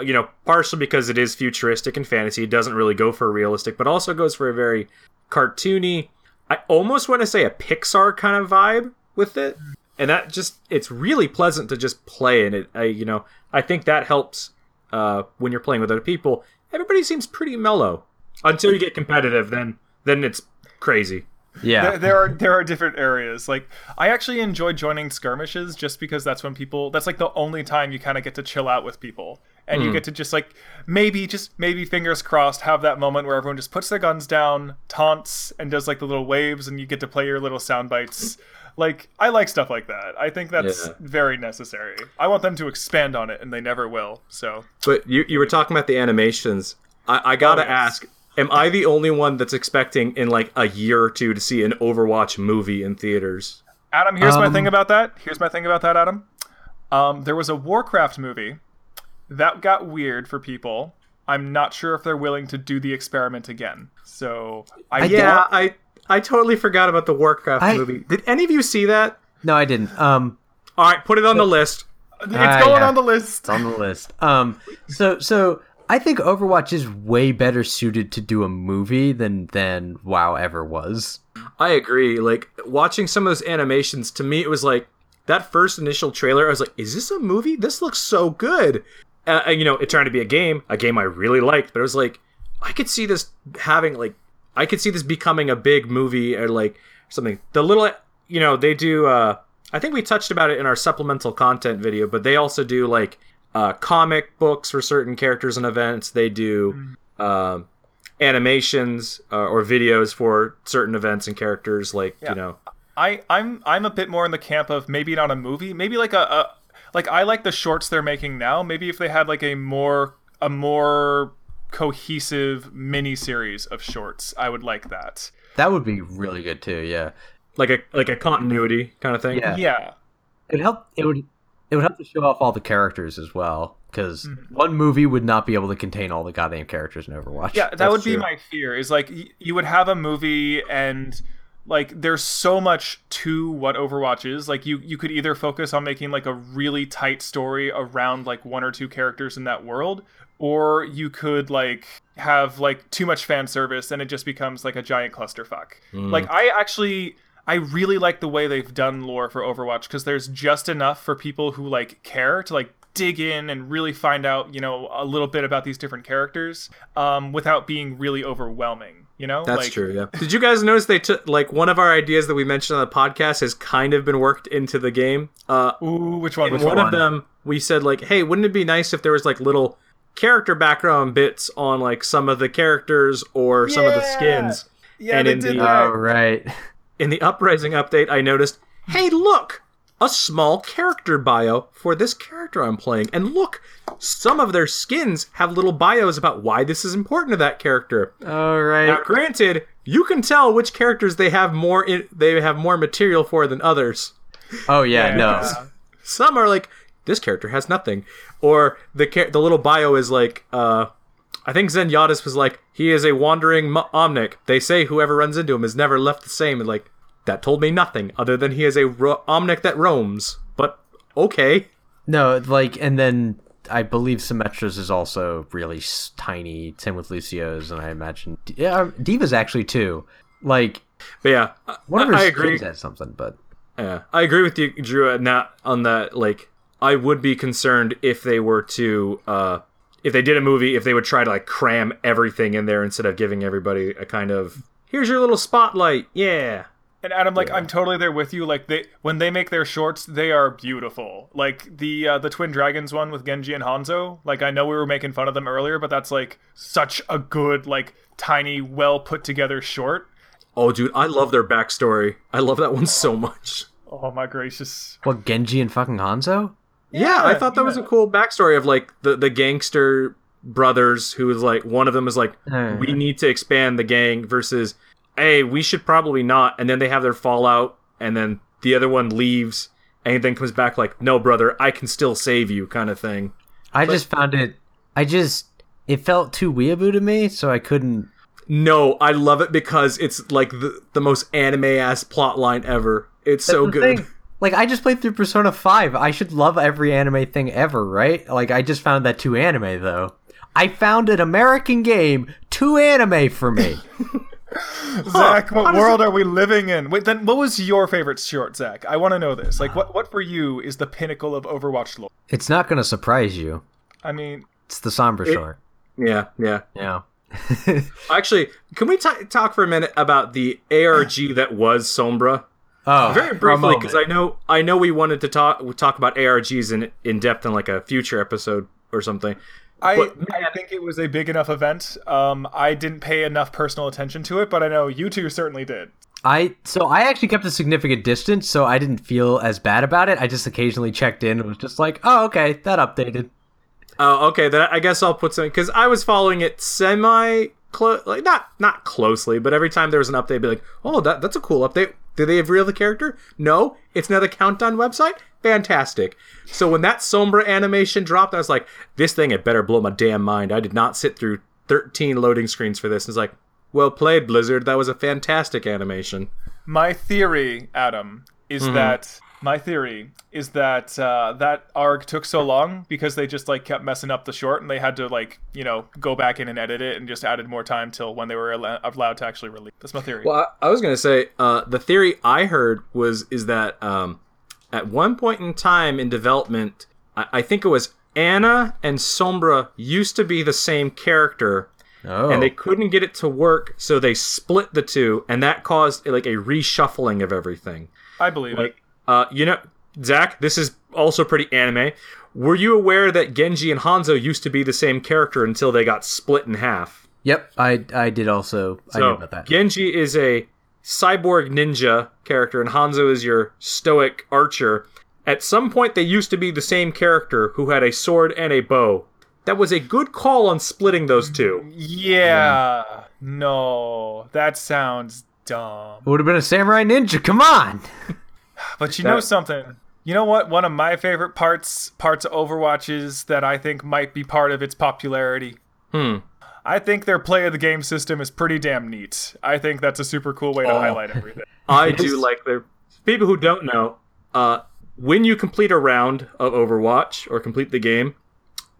you know, partially because it is futuristic and fantasy, it doesn't really go for realistic, but also goes for a very cartoony. I almost want to say a Pixar kind of vibe with it, and that just it's really pleasant to just play and it. I you know I think that helps uh, when you're playing with other people. Everybody seems pretty mellow until you get competitive. Then then it's crazy. Yeah. There, there are there are different areas. Like I actually enjoy joining skirmishes just because that's when people. That's like the only time you kind of get to chill out with people, and Hmm. you get to just like maybe just maybe fingers crossed have that moment where everyone just puts their guns down, taunts, and does like the little waves, and you get to play your little sound bites. Like I like stuff like that. I think that's Yeah. very necessary. I want them to expand on it, and they never will. So But you you were talking about the animations. I, I gotta Oh, yes. ask. Am I the only one that's expecting in like a year or two to see an Overwatch movie in theaters? Adam, here's my Um, thing about that. Here's my thing about that, Adam. Um, there was a Warcraft movie that got weird for people. I'm not sure if they're willing to do the experiment again. So I, Yeah, I I totally forgot about the Warcraft I- movie. Did any of you see that? No, I didn't. Um, All right, put it on the list. it's Ah, going yeah. on the list. it's on the list. Um, so so I think Overwatch is way better suited to do a movie than than WoW ever was. I agree. Like watching some of those animations, to me, it was like that first initial trailer. I was like, "Is this a movie? This looks so good." Uh, you know, it turned to be a game, a game I really liked, but it was like, I could see this having like, I could see this becoming a big movie or like something. The little, you know, they do. uh I think we touched about it in our supplemental content video, but they also do like uh, comic books for certain characters and events. They do. Um, animations uh, or videos for certain events and characters like you know I, I'm I'm a bit more in the camp of maybe not a movie, maybe like a, a like I like the shorts they're making now. Maybe if they had like a more a more cohesive mini series of shorts, I would like that. That would be really good too. Yeah. like a like a continuity kind of thing Yeah. Yeah. It help. It would. It would help to show off all the characters as well, because Mm-hmm. one movie would not be able to contain all the goddamn characters in Overwatch. Yeah, that That's would be my fear. Is like y- you would have a movie and like there's so much to what Overwatch is. Like you you could either focus on making like a really tight story around like one or two characters in that world, or you could like have like too much fan service and it just becomes like a giant clusterfuck. Like I actually I really like the way they've done lore for Overwatch because there's just enough for people who like care to like dig in and really find out, you know, a little bit about these different characters um, without being really overwhelming. You know, that's like, true yeah did you guys notice they took like one of our ideas that we mentioned on the podcast has kind of been worked into the game uh Ooh, which one? in Which one one? of them we said like hey wouldn't it be nice if there was like little character background bits on like some of the characters or some of the skins Yeah, and in did the, that. Oh right. in the uprising update i noticed hey look a small character bio for this character i'm playing and look some of their skins have little bios about why this is important to that character All right. now granted you can tell which characters they have more in, they have more material for than others Oh yeah. No. Yeah. some are like this character has nothing or the char- the little bio is like uh I think Zenyatta was like he is a wandering m- omnic. They say whoever runs into him is never left the same. And like that told me nothing other than he is a ro- omnic that roams. But okay, No. Like, and then I believe Symmetra's is also really s- tiny. Same with Lucio's, and I imagine yeah, D.Va's actually too. Like but yeah, I- one of her I agree. has something, but Yeah, I agree with you, Drew, on that. On that, like, I would be concerned if they were to, uh, if they did a movie, if they would try to like cram everything in there instead of giving everybody a kind of, here's your little spotlight, yeah. And Adam, like I'm totally there with you. Like they when they make their shorts, they are beautiful. Like the uh, the Twin Dragons one with Genji and Hanzo. Like I know we were making fun of them earlier, but that's like such a good, like tiny, well put together short. Oh, dude, I love their backstory. I love that one so much. Oh my gracious! what Genji and fucking Hanzo? Yeah, I thought that yeah. was a cool backstory of like the the gangster brothers who was like one of them is like we need to expand the gang versus hey we should probably not and then they have their fallout and then the other one leaves and then comes back like no brother I can still save you kind of thing. I just found it. I just it felt too weeaboo to me, so I couldn't. No, I love it because it's like the the most anime ass plot line ever. It's so good. thing. Like I just played through Persona 5. I should love every anime thing ever, right? Like I just found that too anime though. I found an American game too anime for me. Zach, what does world are we living in? Wait, then what was your favorite short, Zach? I want to know this. Like, what what for you is the pinnacle of Overwatch lore? it's not going to surprise you. I mean, It's the Sombra short. Yeah, yeah. Yeah. Actually, can we t- talk for a minute about the ARG that was Sombra? Oh, Very briefly, because I know I know we wanted to talk talk about ARGs in in depth in like a future episode or something. I But, I think it was a big enough event. Um, I didn't pay enough personal attention to it, but I know you two certainly did. I so I actually kept a significant distance, so I didn't feel as bad about it. I just occasionally checked in and was just like, "Oh, okay, that updated." Oh, okay. Then I guess I'll put some because I was following it semi close, like not not closely, but every time there was an update, I'd be like, "Oh, that that's a cool update." Do they reveal the character? No, it's another countdown website. Fantastic. So when that Sombra animation dropped, I was like, "This thing had better blow my damn mind." I did not sit through 13 loading screens for this. It's like, well played, Blizzard. That was a fantastic animation. My theory, Adam, is Mm-hmm. that my theory is that uh, that arc took so long because they just like kept messing up the short and they had to like you know go back in and edit it and just added more time till when they were al- allowed to actually release. That's my theory. Well, I, I was gonna say uh, the theory I heard was is that um, at one point in time in development, I, I think it was Ana and Sombra used to be the same character, Oh, and they couldn't get it to work, so they split the two, and that caused like a reshuffling of everything. I believe it. Uh, you know, Zach, this is also pretty anime. Were you aware that Genji and Hanzo used to be the same character until they got split in half? yep. I I did also. I knew So about that. Genji is a cyborg ninja character, and Hanzo is your stoic archer. At some point, they used to be the same character who had a sword and a bow. That was a good call on splitting those two. Yeah. No, that sounds dumb. It Would have been a samurai ninja. Come on. But you know something? You know what? One of my favorite parts parts of Overwatch is that I think might be part of its popularity. Hmm. I think their play of the game system is pretty damn neat. I think that's a super cool way to Oh. highlight everything. I do like their people who don't know. Uh, when you complete a round of Overwatch or complete the game,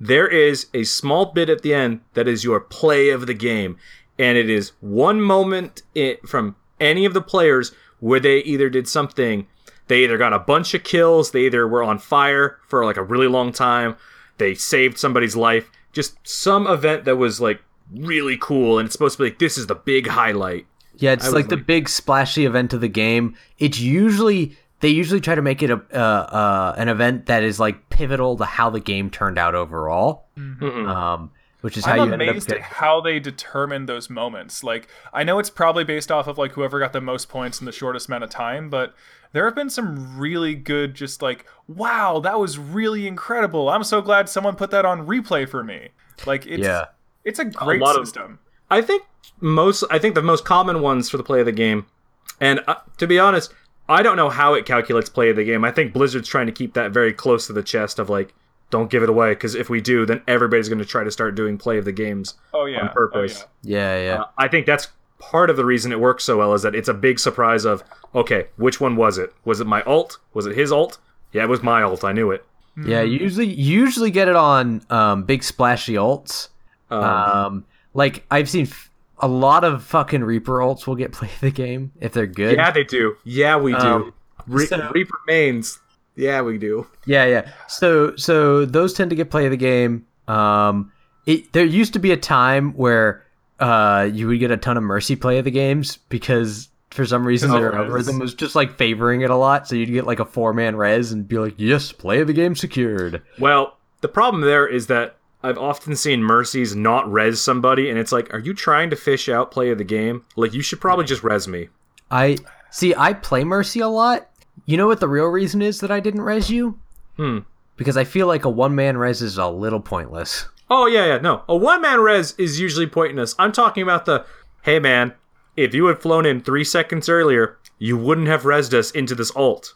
there is a small bit at the end that is your play of the game, and it is one moment i from any of the players where they either did something. They either got a bunch of kills, they either were on fire for like a really long time, they saved somebody's life, just some event that was like really cool, and it's supposed to be like this is the big highlight. Yeah, it's was like the big splashy event of the game. It's usually they usually try to make it a uh, uh, an event that is like pivotal to how the game turned out overall. Um, which is how I'm you end up amazed at how they determine those moments. Like, I know it's probably based off of like whoever got the most points in the shortest amount of time, but there have been some really good, just like, wow, that was really incredible. I'm so glad someone put that on replay for me. Like, it's Yeah. It's a great lot of- system. I think most. I think the most common ones for the play of the game, and uh, to be honest, I don't know how it calculates play of the game. I think Blizzard's trying to keep that very close to the chest of like, don't give it away because if we do, then everybody's going to try to start doing play of the games Oh yeah, on purpose. Oh, yeah. Yeah, yeah. Uh, I think that's part of the reason it works so well is that it's a big surprise of okay, which one was it? Was it my ult? Was it his ult? Yeah, it was my ult. I knew it. Yeah, you usually usually get it on um, big splashy ults. Um, like I've seen f- a lot of fucking Reaper ults will get play the game if they're good. Yeah, they do. Yeah, we do. Um, Re- so- Reaper mains. Yeah, we do. Yeah, yeah. So so those tend to get play of the game. Um, it there used to be a time where uh you would get a ton of mercy play of the games because for some reason Because their algorithm was just like favoring it a lot. So you'd get like a four man res and be like, yes, play of the game secured. Well, the problem there is that I've often seen Mercies not res somebody, and it's like, are you trying to fish out play of the game? Like, you should probably just res me. I see. I play mercy a lot. You know what the real reason is that I didn't res you? Hmm. Because I feel like a one man res is a little pointless. Oh, yeah, yeah, no. A one man res is usually pointless. I'm talking about the, hey man, if you had flown in three seconds earlier, you wouldn't have resed us into this ult.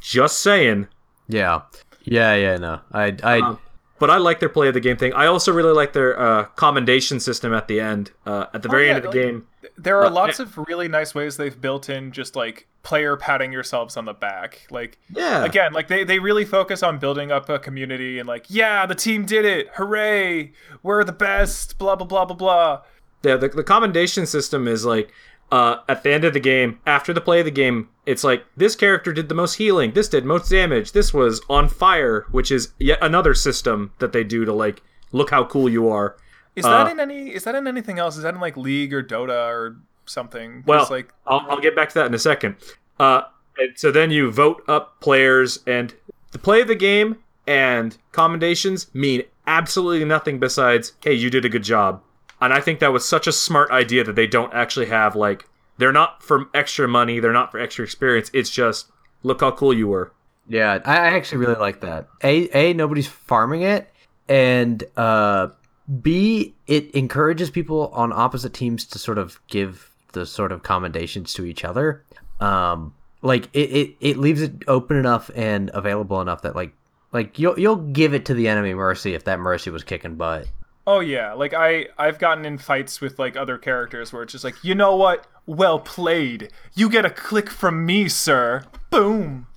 Just saying. Yeah, yeah, yeah. No, I, I, Um, but I like their play of the game thing. I also really like their uh, commendation system at the end. Uh, at the very Oh, yeah, end of the like- game, There are Uh, lots of really nice ways they've built in just like player patting yourselves on the back. Like yeah, again, like they, they really focus on building up a community and like, yeah, the team did it. Hooray. We're the best. Blah blah blah blah blah. yeah. The, the commendation system is like uh, at the end of the game, after the play of the game, it's like this character did the most healing, this did most damage, this was on fire, which is yet another system that they do to like look how cool you are. Is Uh, that in any is that in anything else? Is that in like League or Dota or something? Well, like I'll, I'll get back to that in a second. Uh, and so then you vote up players, and the play of the game and commendations mean absolutely nothing besides, hey, you did a good job. And I think that was such a smart idea that they don't actually have, like, they're not for extra money, they're not for extra experience. It's just, look how cool you were. Yeah, I actually really like that. A a nobody's farming it, and uh, B it encourages people on opposite teams to sort of give the sort of commendations to each other. Um, like it, it, it leaves it open enough and available enough that like like you'll you'll give it to the enemy mercy if that mercy was kicking butt. Oh yeah, like I I've gotten in fights with like other characters where it's just like, "You know what? Well played. You get a click from me, sir." Boom.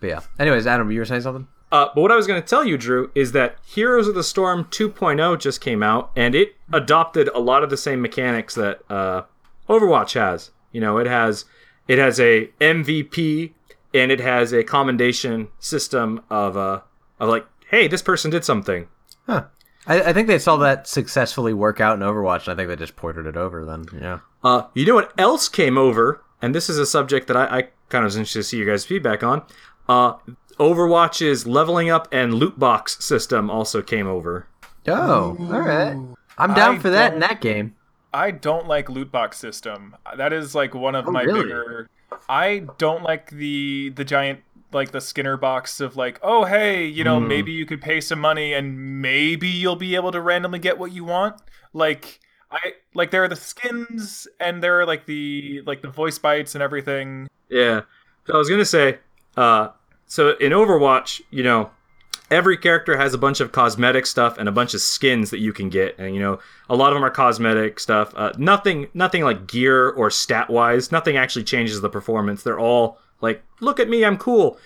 But yeah. Anyways, Adam, you were saying something? Uh, but what I was going to tell you, Drew, is that Heroes of the Storm 2.0 just came out, and it adopted a lot of the same mechanics that uh, Overwatch has. You know, it has it has a MVP, and it has a commendation system of uh, of like, hey, this person did something. Huh. I, I think they saw that successfully work out in Overwatch, and I think they just ported it over. Then, yeah. Uh, you know what else came over? And this is a subject that I, I kind of was interested to see your guys' feedback on. Uh, Overwatch's leveling up and loot box system also came over. Oh, all right. I'm down I for that in that game. I don't like loot box system. That is like one of Oh, my really? bigger. I don't like the the giant like the Skinner box of like, oh hey, you know, maybe you could pay some money and maybe you'll be able to randomly get what you want. Like I like there are the skins and there are like the like the voice bites and everything. Yeah. So I was gonna say, uh, so in Overwatch, you know, every character has a bunch of cosmetic stuff and a bunch of skins that you can get, and you know, a lot of them are cosmetic stuff. Uh, nothing, nothing like gear or stat wise. Nothing actually changes the performance. They're all like, look at me, I'm cool.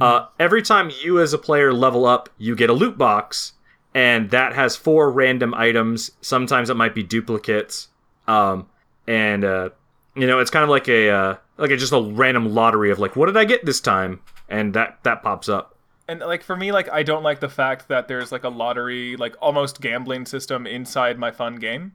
Uh, every time you as a player level up, you get a loot box, and that has four random items. Sometimes it might be duplicates. Um, and uh, you know, it's kind of like a uh, like a, just a random lottery of like, what did I get this time? And that that pops up. And like for me, like I don't like the fact that there's like a lottery, like almost gambling system inside my fun game.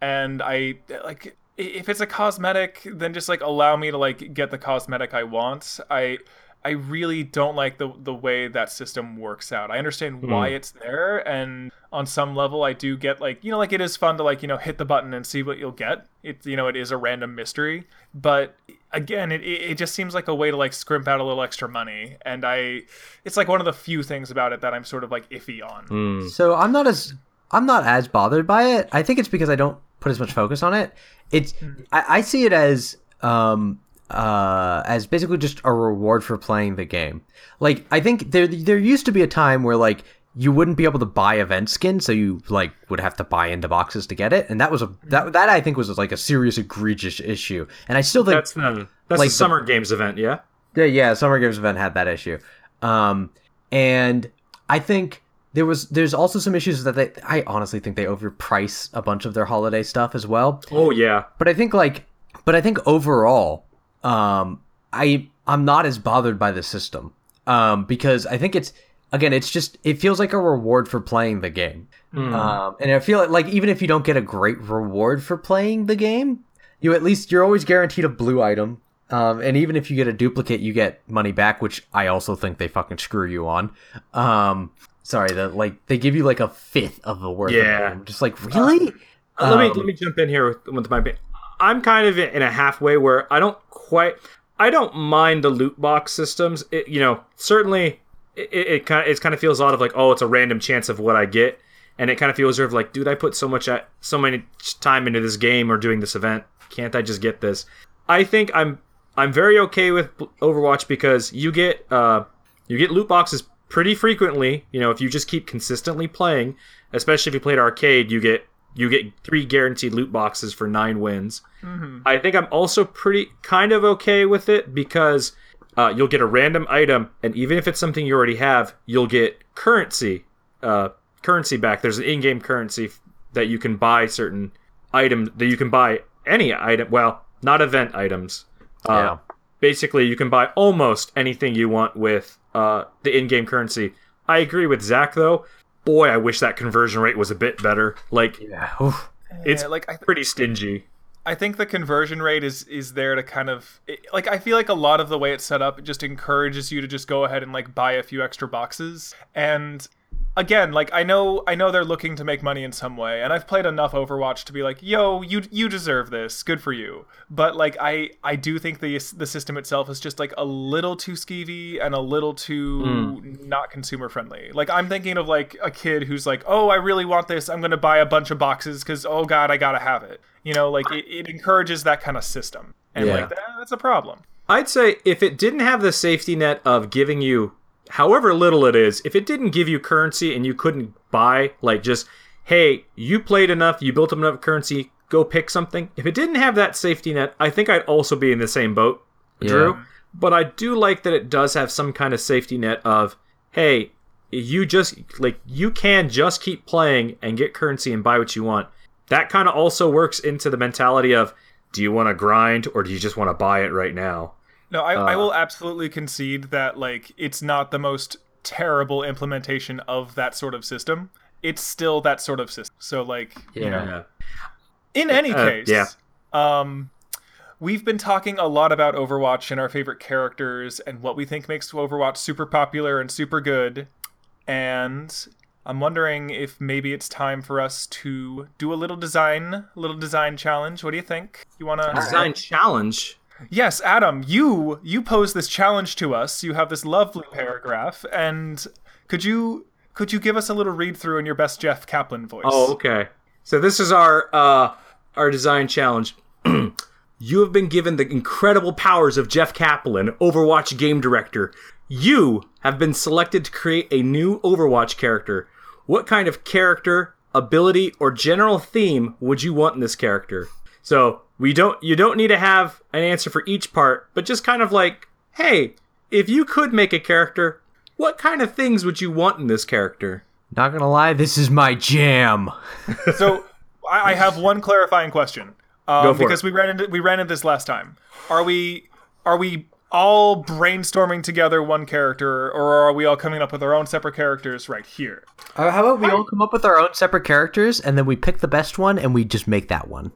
And I like if it's a cosmetic, then just like allow me to like get the cosmetic I want. I I really don't like the the way that system works out. I understand hmm. why it's there, and on some level, I do get like you know like it is fun to like you know hit the button and see what you'll get. It you know it is a random mystery, but again, it it it just seems like a way to like scrimp out a little extra money, and I it's like one of the few things about it that I'm sort of like iffy on. Hmm. So I'm not as I'm not as bothered by it. I think it's because I don't put as much focus on it. It's I, I see it as um uh as basically just a reward for playing the game. Like I think there there used to be a time where like you wouldn't be able to buy event skin, so you like would have to buy into boxes to get it, and that was a that that I think was like a serious egregious issue. And I still think That's the that's Like the- summer games event, yeah. yeah, yeah, Summer Games event had that issue. Um, and I think there was there's also some issues that they I honestly think they overprice a bunch of their holiday stuff as well. Oh yeah, But I think like but I think overall, um, I I'm not as bothered by the system. Um, because I think it's again, it's just it feels like a reward for playing the game. Um, and I feel like, like even if you don't get a great reward for playing the game, you at least you're always guaranteed a blue item. Um, and even if you get a duplicate, you get money back, which I also think they fucking screw you on. Um, sorry, the like they give you like a fifth of the worth. Yeah. them. just like really. Uh, let me Um, let me jump in here with, with my. I'm kind of in a halfway where I don't quite. I don't mind the loot box systems. It, you know, certainly it, it, kind of it kind of feels odd of like, oh, it's a random chance of what I get, and it kind of feels sort of like, dude, I put so much at, so many time into this game or doing this event. Can't I just get this? I think I'm I'm very okay with Overwatch because you get uh you get loot boxes pretty frequently. You know, if you just keep consistently playing, especially if you played arcade, you get you get three guaranteed loot boxes for nine wins. I think I'm also pretty kind of okay with it because uh, you'll get a random item, and even if it's something you already have, you'll get currency uh, currency back. There's an in-game currency f- that you can buy certain items that you can buy any item. Well, not event items. Uh, Yeah. Basically, you can buy almost anything you want with uh, the in-game currency. I agree with Zach though. Boy, I wish that conversion rate was a bit better. Like Yeah. oof. it's Yeah, like I, pretty stingy. I think the conversion rate is is there to kind of it, like I feel like a lot of the way it's set up it just encourages you to just go ahead and like buy a few extra boxes and again like I know I know they're looking to make money in some way and I've played enough Overwatch to be like yo you you deserve this. Good for you. But like I I do think the the system itself is just like a little too skeevy and a little too mm. not consumer friendly like I'm thinking of like a kid who's like oh I really want this. I'm gonna buy a bunch of boxes because oh god I gotta have it. You know like it, it encourages that kind of system. And Yeah. like that, that's a problem. I'd say if it didn't have the safety net of giving you, however little it is, if it didn't give you currency and you couldn't buy, like just, hey, you played enough, you built up enough currency, go pick something. If it didn't have that safety net, I think I'd also be in the same boat, Drew. Yeah. But I do like that it does have some kind of safety net of, hey, you just, like, you can just keep playing and get currency and buy what you want. That kind of also works into the mentality of, do you want to grind or do you just want to buy it right now? No, I, I Uh. will absolutely concede that like it's not the most terrible implementation of that sort of system. It's still that sort of system. So like, you know, Yeah. in any Uh, case, yeah. um, we've been talking a lot about Overwatch and our favorite characters and what we think makes Overwatch super popular and super good. And I'm wondering if maybe it's time for us to do a little design, little design challenge. What do you think? You want to Design challenge. Yes, Adam, you you pose this challenge to us. You have this lovely paragraph, and could you could you give us a little read through in your best Jeff Kaplan voice? Oh, okay. So this is our uh our design challenge. you have been given the incredible powers of Jeff Kaplan, Overwatch game director. You have been selected to create a new Overwatch character. What kind of character, ability, or general theme would you want in this character? So we don't you don't need to have an answer for each part, but just kind of like, hey, if you could make a character, what kind of things would you want in this character? Not gonna lie, this is my jam. So I, I have one clarifying question. Um, Go for because it. we ran into we ran into this last time. Are we are we all brainstorming together one character, or are we all coming up with our own separate characters right here? Uh, how about we all come up with our own separate characters, and then we pick the best one, and we just make that one.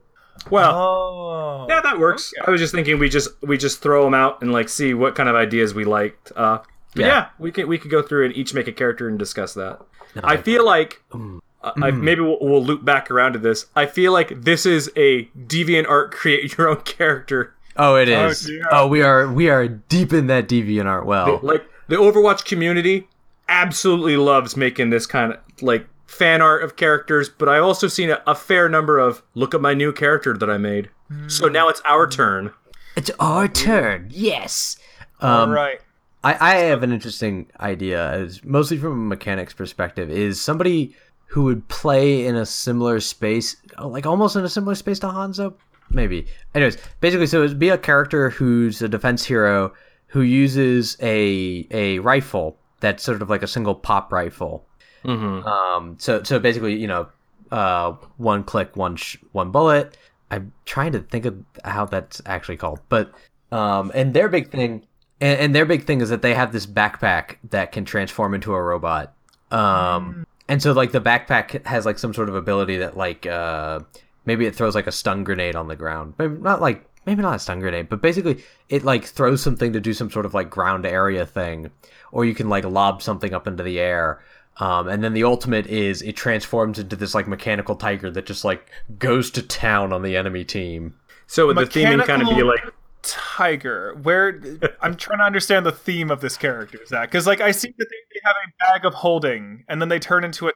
Well, Oh, Yeah, that works. I was just thinking we just we just throw them out and like see what kind of ideas we liked. Uh, yeah. Yeah. we can we could go through and each make a character and discuss that. I feel like uh, I, maybe we'll, we'll loop back around to this. I feel like this is a deviant art create your own character. Oh, it is. dear. Oh, we are we are deep in that deviant art well. Like the Overwatch community absolutely loves making this kind of like fan art of characters, but I've also seen a, a fair number of look at my new character that I made. So now it's our turn. It's our turn. Yes. all Um, right. I, I have an interesting idea, as mostly from a mechanics perspective, is somebody who would play in a similar space, like almost in a similar space to Hanzo, maybe. Anyways, basically, so it'd be a character who's a defense hero who uses a a rifle that's sort of like a single pop rifle. Mm-hmm. Um, so so basically, you know, uh, one click, one sh- one bullet. I'm trying to think of how that's actually called, but um, and their big thing, and, and their big thing is that they have this backpack that can transform into a robot. Um, and so like the backpack has like some sort of ability that like uh, maybe it throws like a stun grenade on the ground, maybe not like maybe not a stun grenade, but basically it like throws something to do some sort of like ground area thing, or you can like lob something up into the air. Um, and then the ultimate is it transforms into this like mechanical tiger that just like goes to town on the enemy team. So would the theming kind of be like tiger where i'm trying to understand the theme of this character zach because like i see that they, they have a bag of holding and then they turn into a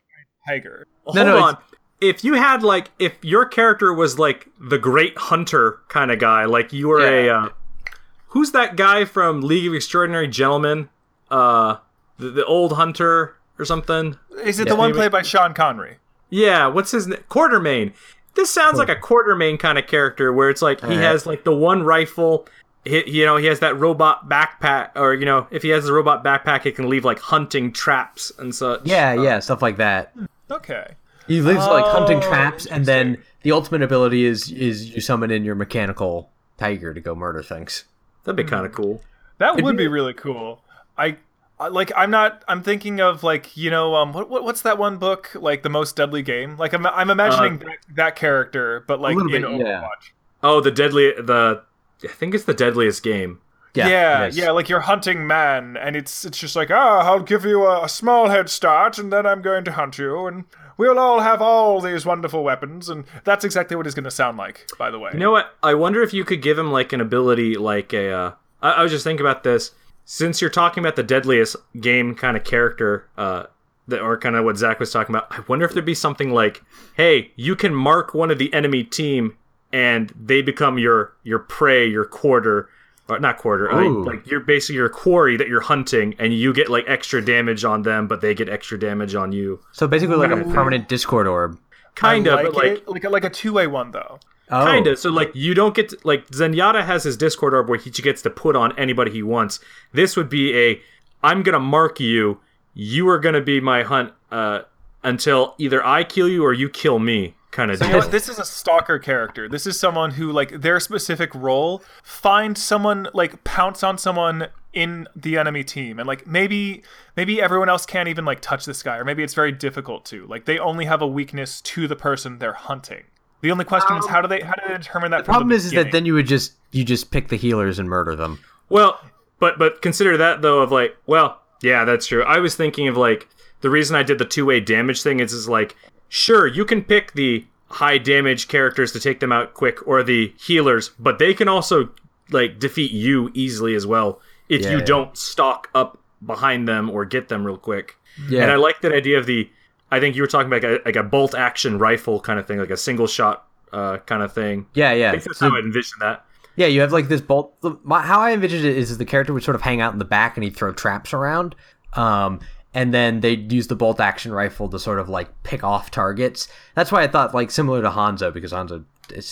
tiger No, hold no, on. If you had like, if your character was like the great hunter kind of guy, like you were a, uh, who's that guy from League of Extraordinary Gentlemen? Uh, the, the old hunter or something. Is it the one played by Sean Connery? Yeah, what's his name? Quatermain. This sounds like a Quatermain kind of character where it's like he Alright. has like the one rifle. He, you know, he has that robot backpack, or you know, if he has the robot backpack, it can leave like hunting traps and such. Yeah, yeah, stuff like that. Hmm, okay. He lives like hunting Oh, traps, and then the ultimate ability is is you summon in your mechanical tiger to go murder things. that'd be hmm. kind of cool. That would be- be really cool. I, I like. I'm not. I'm thinking of like you know um what, what what's that one book like the most deadly game? Like I'm I'm imagining that, that character, but like little in bit, Overwatch. yeah. Oh, the deadly the I think it's the deadliest game. Yeah, Yeah, it is. yeah, like you're hunting man, and it's it's just like, ah, I'll give you a, a small head start, and then I'm going to hunt you, and we'll all have all these wonderful weapons, and that's exactly what he's going to sound like, by the way. You know what? I wonder if you could give him like an ability, like a. Uh, I, I was just thinking about this. Since you're talking about the deadliest game kind of character, uh, that or kind of what Zach was talking about, I wonder if there'd be something like, "Hey, you can mark one of the enemy team, and they become your your prey, your quarter." Or not quarter, I mean, like you're basically your quarry that you're hunting, and you get like extra damage on them, but they get extra damage on you. So basically, like a permanent Discord orb. Kind I of, like, but like it, like a, like a two way one though. Oh, Kind of. So like you don't get to, like Zenyatta has his Discord orb where he gets to put on anybody he wants. This would be a I'm gonna mark you. You are gonna be my hunt uh, until either I kill you or you kill me. Kind of You know This is a stalker character. This is someone who, like, their specific role, find someone, like, pounce on someone in the enemy team, and like maybe maybe everyone else can't even like touch this guy, or maybe it's very difficult to. Like, they only have a weakness to the person they're hunting. The only question is how do they um, how do they determine that? the problem is, is that then you would just you just pick the healers and murder them. Well, but but consider that though of like, well, yeah, that's true. I was thinking of like the reason I did the two way damage thing is is like, sure, you can pick the high damage characters to take them out quick or the healers, but they can also like defeat you easily as well if Yeah, you yeah. don't stalk up behind them or get them real quick. Yeah. And I like that idea of the. I think you were talking about like a, like a bolt action rifle kind of thing, like a single shot uh, kind of thing. Yeah, I yeah. think that's So- how I envision that. Yeah, you have like this bolt. the- My, how I envisioned it is the character would sort of hang out in the back and he'd throw traps around. Um, and then they'd use the bolt action rifle to sort of like pick off targets. That's why I thought like similar to Hanzo because Hanzo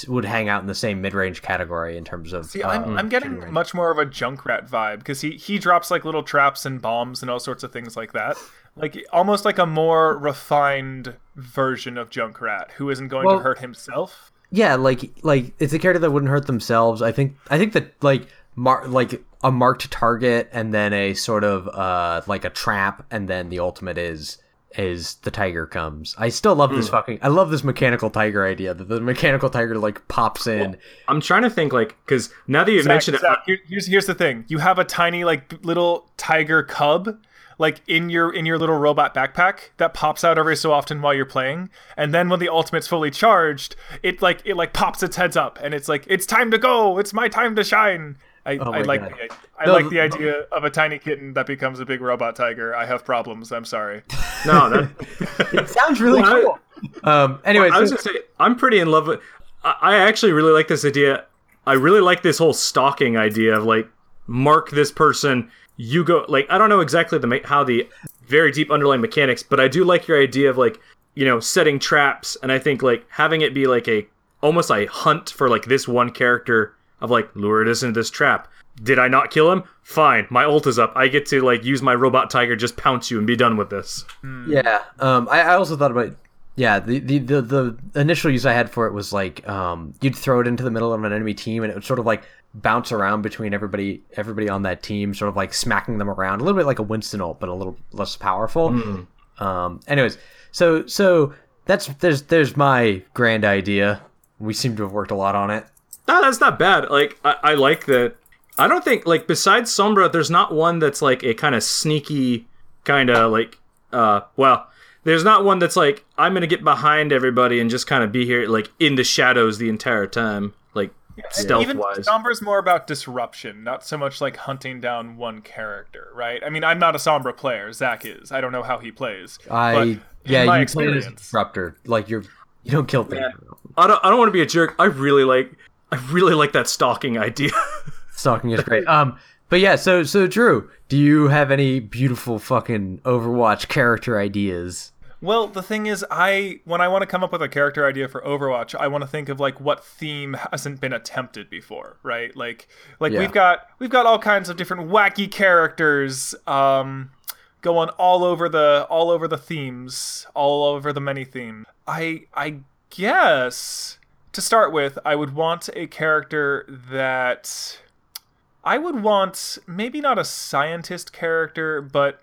would hang out in the same mid range category in terms of. See, I'm, um, I'm getting much more of a Junkrat vibe because he he drops like little traps and bombs and all sorts of things like that. Like almost like a more refined version of Junkrat who isn't going Well- to hurt himself. yeah, like like it's a character that wouldn't hurt themselves. I think I think that like mar- like a marked target and then a sort of uh like a trap and then the ultimate is is the tiger comes. I still love this fucking I love this mechanical tiger idea that the mechanical tiger like pops in. I'm trying to think like because now that you Zach, mentioned it, Zach, here- here's here's the thing: you have a tiny like little tiger cub. Like in your in your little robot backpack that pops out every so often while you're playing, and then when the ultimate's fully charged, it like it like pops its heads up, and it's like it's time to go, it's my time to shine. I, Oh I like God. the, I No, like the the- idea of a tiny kitten that becomes a big robot tiger. I have problems. I'm sorry. no, that, It sounds really Well, I- cool. Um anyway, I was so- gonna say I'm pretty in love with. I, I actually really like this idea. I really like this whole stalking idea of like mark this person. You go like I don't know exactly the how the very deep underlying mechanics, but I do like your idea of like you know setting traps, and I think like having it be like a almost a hunt for like this one character of like lure this into this trap. Did I not kill him? Fine, my ult is up. I get to like use my robot tiger, just pounce you and be done with this. Yeah. Um, I, I also thought about yeah the, the the the initial use I had for it was like um you'd throw it into the middle of an enemy team and it would sort of like bounce around between everybody everybody on that team, sort of like smacking them around a little bit like a Winston ult, but a little less powerful. Um. Anyways, so so that's there's there's my grand idea. We seem to have worked a lot on it. No, that's not bad. Like I, I like that. I don't think like besides Sombra, there's not one that's like a kind of sneaky kind of like uh well, there's not one that's like I'm gonna get behind everybody and just kind of be here like in the shadows the entire time, like stealth Even wise. Sombra's more about disruption, not so much like hunting down one character, right? I mean, I'm not a Sombra player. Zach is. I don't know how he plays. I but yeah, my you play it as a disruptor. Like you're you don't kill things. I don't I don't want to be a jerk. I really like I really like that stalking idea. Stalking is great. Um, But yeah, so so Drew, do you have any beautiful fucking Overwatch character ideas? Well, the thing is, I when I want to come up with a character idea for Overwatch, I want to think of like what theme hasn't been attempted before, right? Like, like Yeah. we've got we've got all kinds of different wacky characters, um, going all over the all over the themes, all over the many themes. I I guess to start with, I would want a character that I would want maybe not a scientist character, but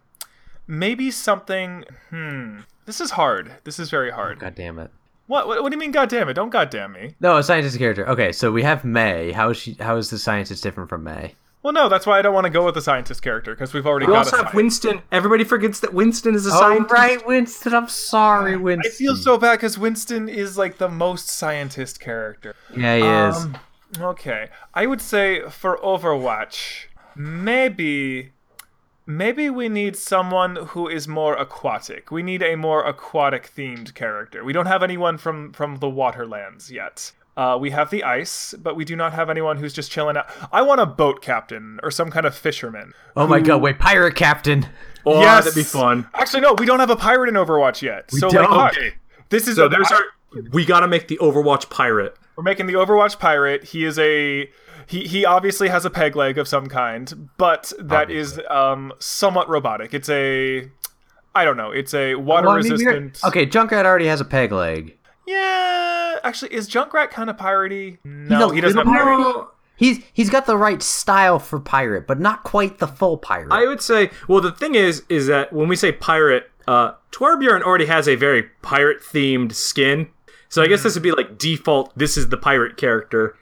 maybe something. Hmm. This is hard. This is very hard. God damn it. What, what? What do you mean? God damn it! Don't goddamn me. No, a scientist character. Okay, so we have Mei. How is she? How is the scientist different from Mei? Well, no, that's why I don't want to go with the scientist character because we've already We got also a have scientist. Winston. Everybody forgets that Winston is a Oh, scientist. right, Winston. I'm sorry, Winston. I Winston. feel so bad because Winston is like the most scientist character. Yeah, he is. Um, okay, I would say for Overwatch, maybe, maybe we need someone who is more aquatic. We need a more aquatic themed character. We don't have anyone from from the Waterlands yet. Uh, we have the ice, but we do not have anyone who's just chilling out. I want a boat captain or some kind of fisherman. oh my god! Wait, pirate captain. Oh, Yes! that'd be fun. Actually, no, we don't have a pirate in Overwatch yet. so don't? fuck. Okay. this is So a- there's our. We gotta make the Overwatch pirate. We're making the Overwatch pirate. He is a he he obviously has a peg leg of some kind, but that is um somewhat robotic. It's a I don't know. It's a water Well, I mean, resistant. okay, Junkrat already has a peg leg. Yeah, actually, is Junkrat kind of piratey? No, a he doesn't have pirate. He's he's got the right style for pirate, but not quite the full pirate. I would say. Well, the thing is, is that when we say pirate, uh, Torbjorn already has a very pirate-themed skin. So I guess this would be like default. This is the pirate character.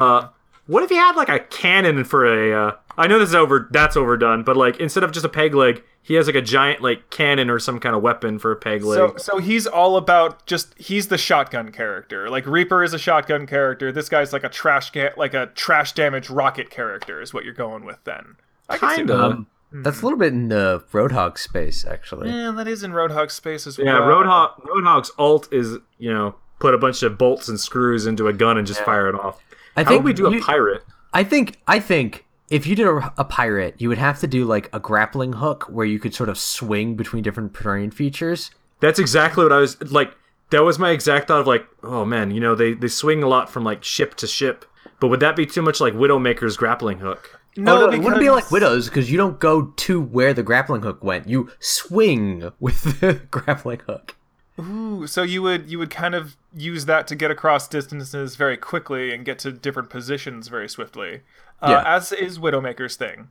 Uh, what if he had like a cannon for a? Uh, I know this is over. That's overdone. But like instead of just a peg leg, he has like a giant like cannon or some kind of weapon for a peg leg. So, so he's all about just he's the shotgun character. Like Reaper is a shotgun character. This guy's like a trash ga- like a trash damage rocket character is what you're going with then. I can see Kinda. um, that's a little bit in the Roadhog space, actually. Yeah, that is in Roadhog space as well. yeah, well. Roadhog. Roadhog's alt is you know put a bunch of bolts and screws into a gun and just fire it off. I How think would we do a pirate? I think I think if you did a, a pirate, you would have to do like a grappling hook where you could sort of swing between different terrain features. That's exactly what I was like. That was my exact thought of like, oh man, you know, they they swing a lot from like ship to ship. But would that be too much like Widowmaker's grappling hook? No, oh, no, it wouldn't be like widows because you don't go to where the grappling hook went. You swing with the grappling hook. Ooh, so you would you would kind of use that to get across distances very quickly and get to different positions very swiftly, uh, Yeah. as is Widowmaker's thing.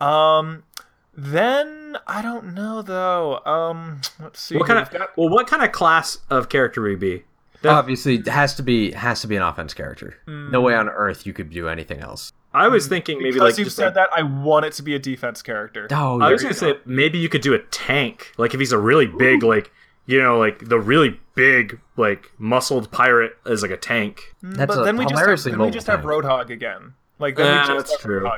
Um, then I don't know though. Um, let's see. What kind of got- well, what kind of class of character would he be? That- Obviously, it has to be has to be an offense character. No way on earth you could do anything else. I was thinking maybe because like you just said like, that, I want it to be a defense character. Oh, I was gonna say maybe you could do a tank. Like if he's a really big, like you know, like the really big, like muscled pirate is like a tank. that's but a then we just have, then we mobile just have. Roadhog again. Like then Yeah, that's true.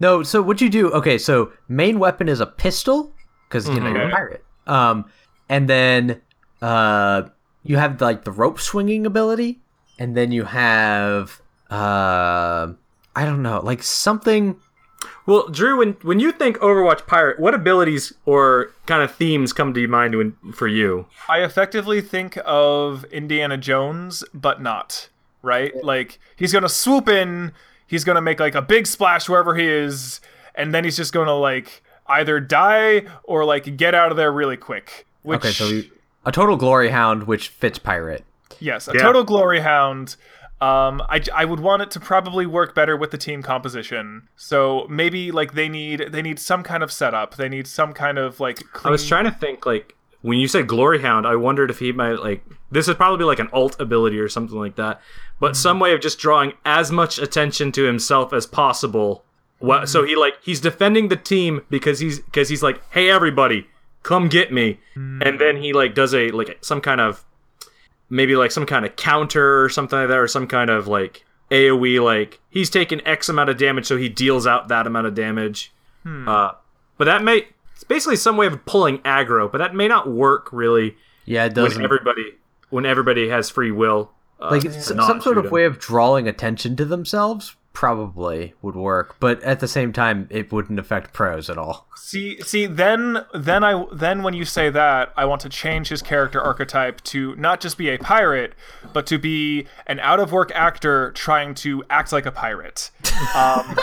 No, so what you do? Okay, so main weapon is a pistol because you know you're a pirate. Um, and then uh, you have like the rope swinging ability, and then you have uh, I don't know, like something. Well, Drew, when when you think Overwatch pirate, what abilities or kind of themes come to mind when, for you? I effectively think of Indiana Jones, but not right. Like he's gonna swoop in, he's gonna make like a big splash wherever he is, and then he's just gonna like either die or like get out of there really quick. Which Okay, so you, a total glory hound, which fits pirate. yes, a Yeah. total glory hound. Um, I, I would want it to probably work better with the team composition. So maybe like they need they need some kind of setup. They need some kind of like. I was trying to think like when you said Glory Hound, I wondered if he might like this is probably like an alt ability or something like that, but hmm. some way of just drawing as much attention to himself as possible. Well, hmm. so he like he's defending the team because he's because he's like, hey everybody, come get me, hmm. and then he like does a like some kind of maybe like some kind of counter or something like that, or some kind of like AOE like he's taken X amount of damage, so he deals out that amount of damage. Uh, but that may it's basically some way of pulling aggro, but that may not work really Yeah, it doesn't. everybody when everybody has free will. Uh, like it's to some sort of him. way of drawing attention to themselves probably would work, but at the same time, it wouldn't affect pros at all. See, see, then, then I, then when you say that, I want to change his character archetype to not just be a pirate, but to be an out of work actor trying to act like a pirate. Um,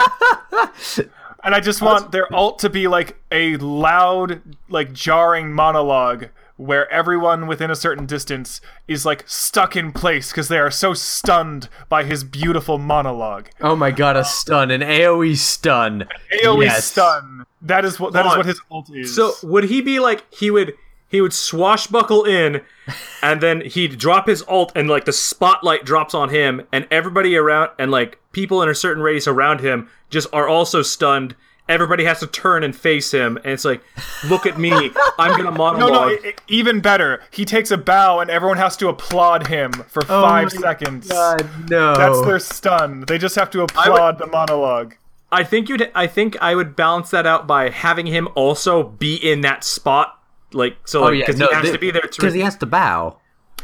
and I just want their alt to be like a loud, like jarring monologue where everyone within a certain distance is like stuck in place because they are so stunned by his beautiful monologue. Oh my god, a stun, an AoE stun. AoE Yes. stun. That is what that is Hold on. what his ult is. So would he be like he would he would swashbuckle in, and then he'd drop his alt and like the spotlight drops on him, and everybody around and like people in a certain radius around him just are also stunned. Everybody has to turn and face him, and it's like, look at me, I'm gonna no, monologue. no, it, it- even better. He takes a bow and everyone has to applaud him for oh five my seconds. no. That's their stun. They just have to applaud the monologue. I think you'd. I think I would balance that out by having him also be in that spot, like so, Oh yeah, because no, he has to be there because to. he has to bow.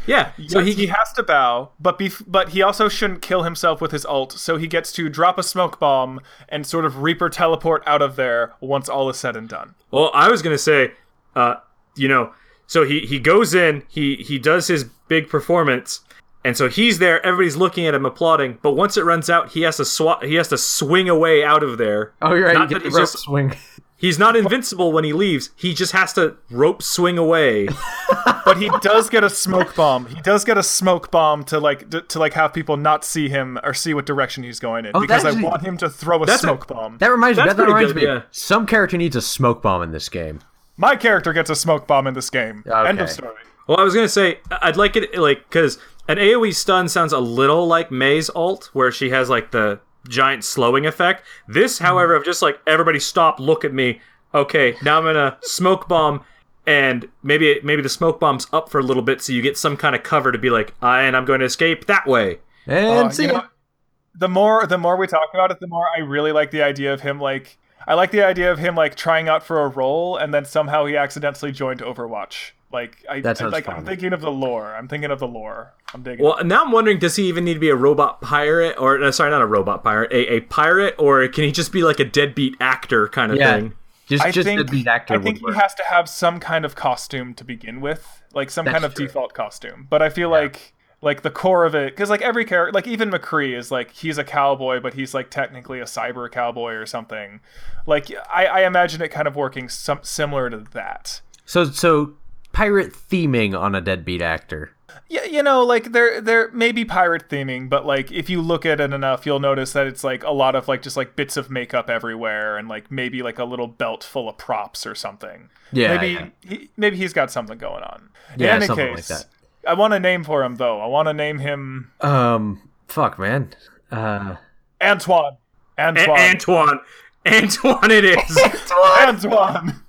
yeah, so So he, he, has to bow, but bef- but he also shouldn't kill himself with his ult. So he gets to drop a smoke bomb and sort of Reaper teleport out of there once all is said and done. Well, I was gonna say, uh, you know, so he he goes in, he he does his big performance, and so he's there. Everybody's looking at him, applauding. But once it runs out, he has to swat. He has to swing away out of there. Oh, you're right. Not you that get the he's rope just- swing. He's not invincible when he leaves. He just has to rope swing away. But he does get a smoke bomb. He does get a smoke bomb to like d- to like have people not see him or see what direction he's going in oh, because actually- I want him to throw a That's a- smoke bomb. That reminds me. That reminds good, me. yeah. Some character needs a smoke bomb in this game. My character gets a smoke bomb in this game. End of story. Well, I was gonna say I'd like it like because an AOE stun sounds a little like Mei's alt, where she has like the giant slowing effect. This, however, of just like everybody stop, look at me. Okay, now I'm gonna smoke bomb, and maybe maybe the smoke bomb's up for a little bit, so you get some kind of cover to be like, "Ah, and I'm going to escape that way. And Uh, see you know, the more the more we talk about it, the more I really like the idea of him like I like the idea of him like trying out for a role and then somehow he accidentally joined Overwatch. Like I, That I- sounds like fun. I'm thinking of the lore. I'm thinking of the lore. I'm digging. Well, now I'm wondering, does he even need to be a robot pirate, or no, sorry, not a robot pirate, a, a pirate, or can he just be like a deadbeat actor kind of Yeah. thing? Just, I just think the actor I think he work. has to have some kind of costume to begin with, like some That's kind of true. default costume. But I feel like like the core of it, because like every character, like even McCree is like he's a cowboy, but he's like technically a cyber cowboy or something. Like I, I imagine it kind of working some similar to that. So, so pirate theming on a deadbeat actor. Yeah, you know, like there there may be pirate theming, but like if you look at it enough, you'll notice that it's like a lot of like just like bits of makeup everywhere, and like maybe like a little belt full of props or something. Yeah, maybe yeah. He, maybe he's got something going on. Yeah, In any something like that. I want a name for him though. I want to name him Um, fuck, man. Uh, Antoine. A- Antoine. Antoine, Antoine, it is. Antoine.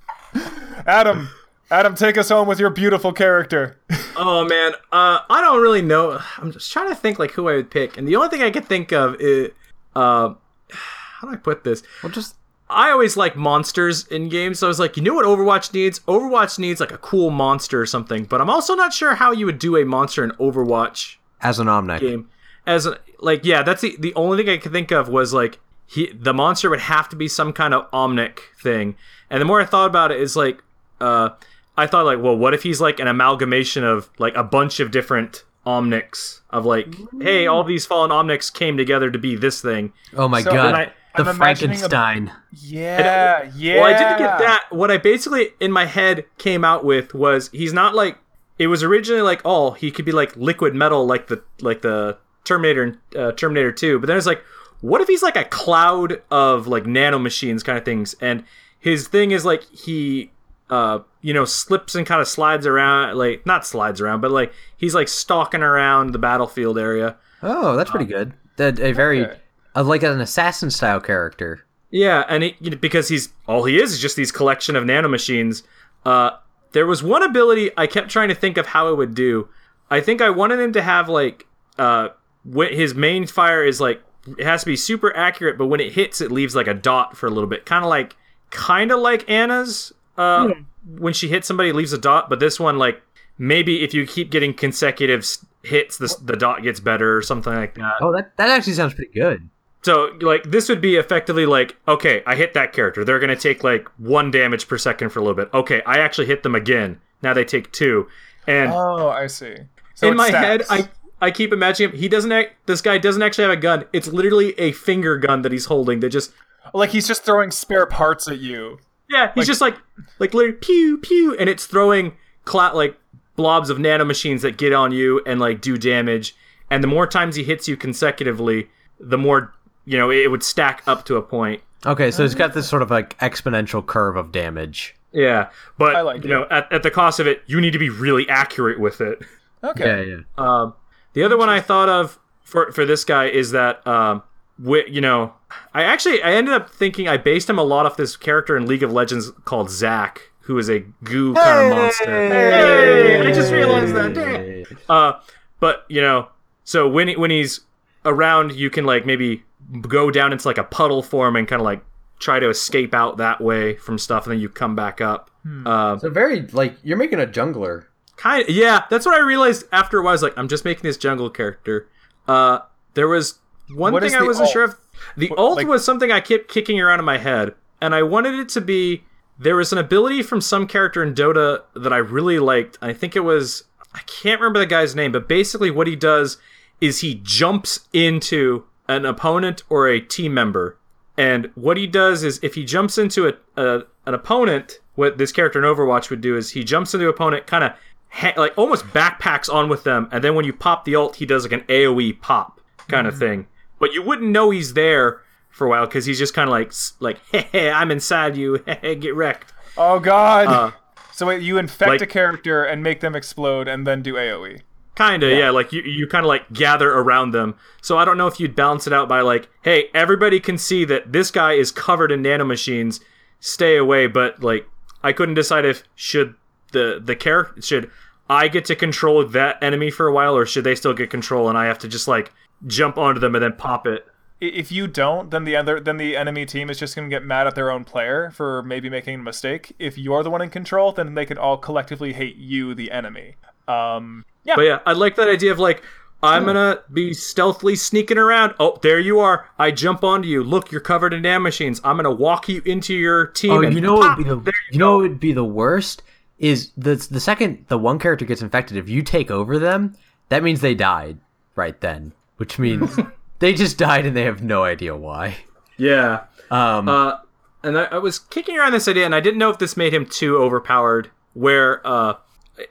Adam. Adam, take us home with your beautiful character. Oh man, uh, I don't really know. I'm just trying to think like who I would pick, and the only thing I could think of is, uh, how do I put this? well, just I always like monsters in games, so I was like, you know what Overwatch needs? Overwatch needs like a cool monster or something, but I'm also not sure how you would do a monster in Overwatch as an Omnic. game. As a, like, yeah, that's the the only thing I could think of was like he the monster would have to be some kind of omnic thing, and the more I thought about it, is like, uh, I thought like, well, what if he's like an amalgamation of like a bunch of different omnics of like, hey, all these fallen omnics came together to be this thing. Oh my So god, I- the I'm imagining a- Frankenstein. Yeah, yeah. Well, I didn't get that. What I basically in my head came out with was he's not like it was originally like oh he could be like liquid metal like the like the Terminator uh, Terminator Two, but then it's like what if he's like a cloud of like nanomachines kind of things, and his thing is like he uh you know slips and kind of slides around like not slides around but like he's like stalking around the battlefield area Oh, that's pretty good. That a very Okay. uh, like an assassin style character. Yeah, and he, you know, because he's all he is is just these collection of nanomachines. Uh, there was one ability I kept trying to think of how it would do. I think I wanted him to have like uh, wh- his main fire is like it has to be super accurate, but when it hits, it leaves like a dot for a little bit, kind of like kind of like Ana's. Uh, When she hits somebody, leaves a dot, but this one like maybe if you keep getting consecutive hits, the the dot gets better or something like that. Oh, that that actually sounds pretty good. So like this would be effectively like, okay, I hit that character. They're gonna take like one damage per second for a little bit. Okay, I actually hit them again. Now they take two. And Oh, I see. So in it my head. I I keep imagining him. He doesn't. Act, this guy doesn't actually have a gun. It's literally a finger gun that he's holding. That just like he's just throwing spare parts at you. Yeah. He's just like like literally pew pew, and it's throwing cla- like blobs of nanomachines that get on you and like do damage. And the more times he hits you consecutively, the more you know it would stack up to a point. Okay, so it's got this sort of like exponential curve of damage. Yeah, but I like you know, at, at the cost of it, you need to be really accurate with it. Okay. yeah. Um, the other one I thought of for for this guy is that um, wi- you know, I actually I ended up thinking I based him a lot off this character in League of Legends called Zac, who is a goo kind of monster. Hey, I just realized that. Damn. Uh, but you know, so when he, when he's around, you can like maybe go down into like a puddle form and kind of like try to escape out that way from stuff, and then you come back up. Um, So very like you're making a jungler. Kind of, yeah, that's what I realized after a while. I was like, I'm just making this jungle character. Uh, there was one What thing I wasn't ult? sure of. The ult like- was something I kept kicking around in my head, and I wanted it to be. There was an ability from some character in Dota that I really liked. I think it was I can't remember the guy's name, but basically what he does is he jumps into an opponent or a team member. And what he does is if he jumps into a, a an opponent, what this character in Overwatch would do is he jumps into an opponent, kind of ha- like almost backpacks on with them, and then when you pop the ult, he does like an AOE pop kind of thing. But you wouldn't know he's there for a while because he's just kind of like like hey, hey, I'm inside you, hey, get wrecked. Oh God. Uh, so wait, you infect like- a character and make them explode, and then do. AOE. Kinda, yeah. Like you, you kind of like gather around them. So I don't know if you'd balance it out by like, hey, everybody can see that this guy is covered in nanomachines. Stay away. But like, I couldn't decide if should the the character should I get to control that enemy for a while, or should they still get control and I have to just like jump onto them and then pop it. If you don't, then the other then the enemy team is just going to get mad at their own player for maybe making a mistake. If you're the one in control, then they could all collectively hate you, the enemy. Um, yeah. But yeah, I like that idea of like. I'm gonna be stealthily sneaking around. Oh, there you are! I jump onto you. Look, you're covered in damn machines. I'm gonna walk you into your team. Oh, and you know what would be the there you know what would be the worst is the the second the one character gets infected. If you take over them, that means they died right then, which means they just died and they have no idea why. Yeah. Um, Uh, and I, I was kicking around this idea, and I didn't know if this made him too overpowered. Where uh,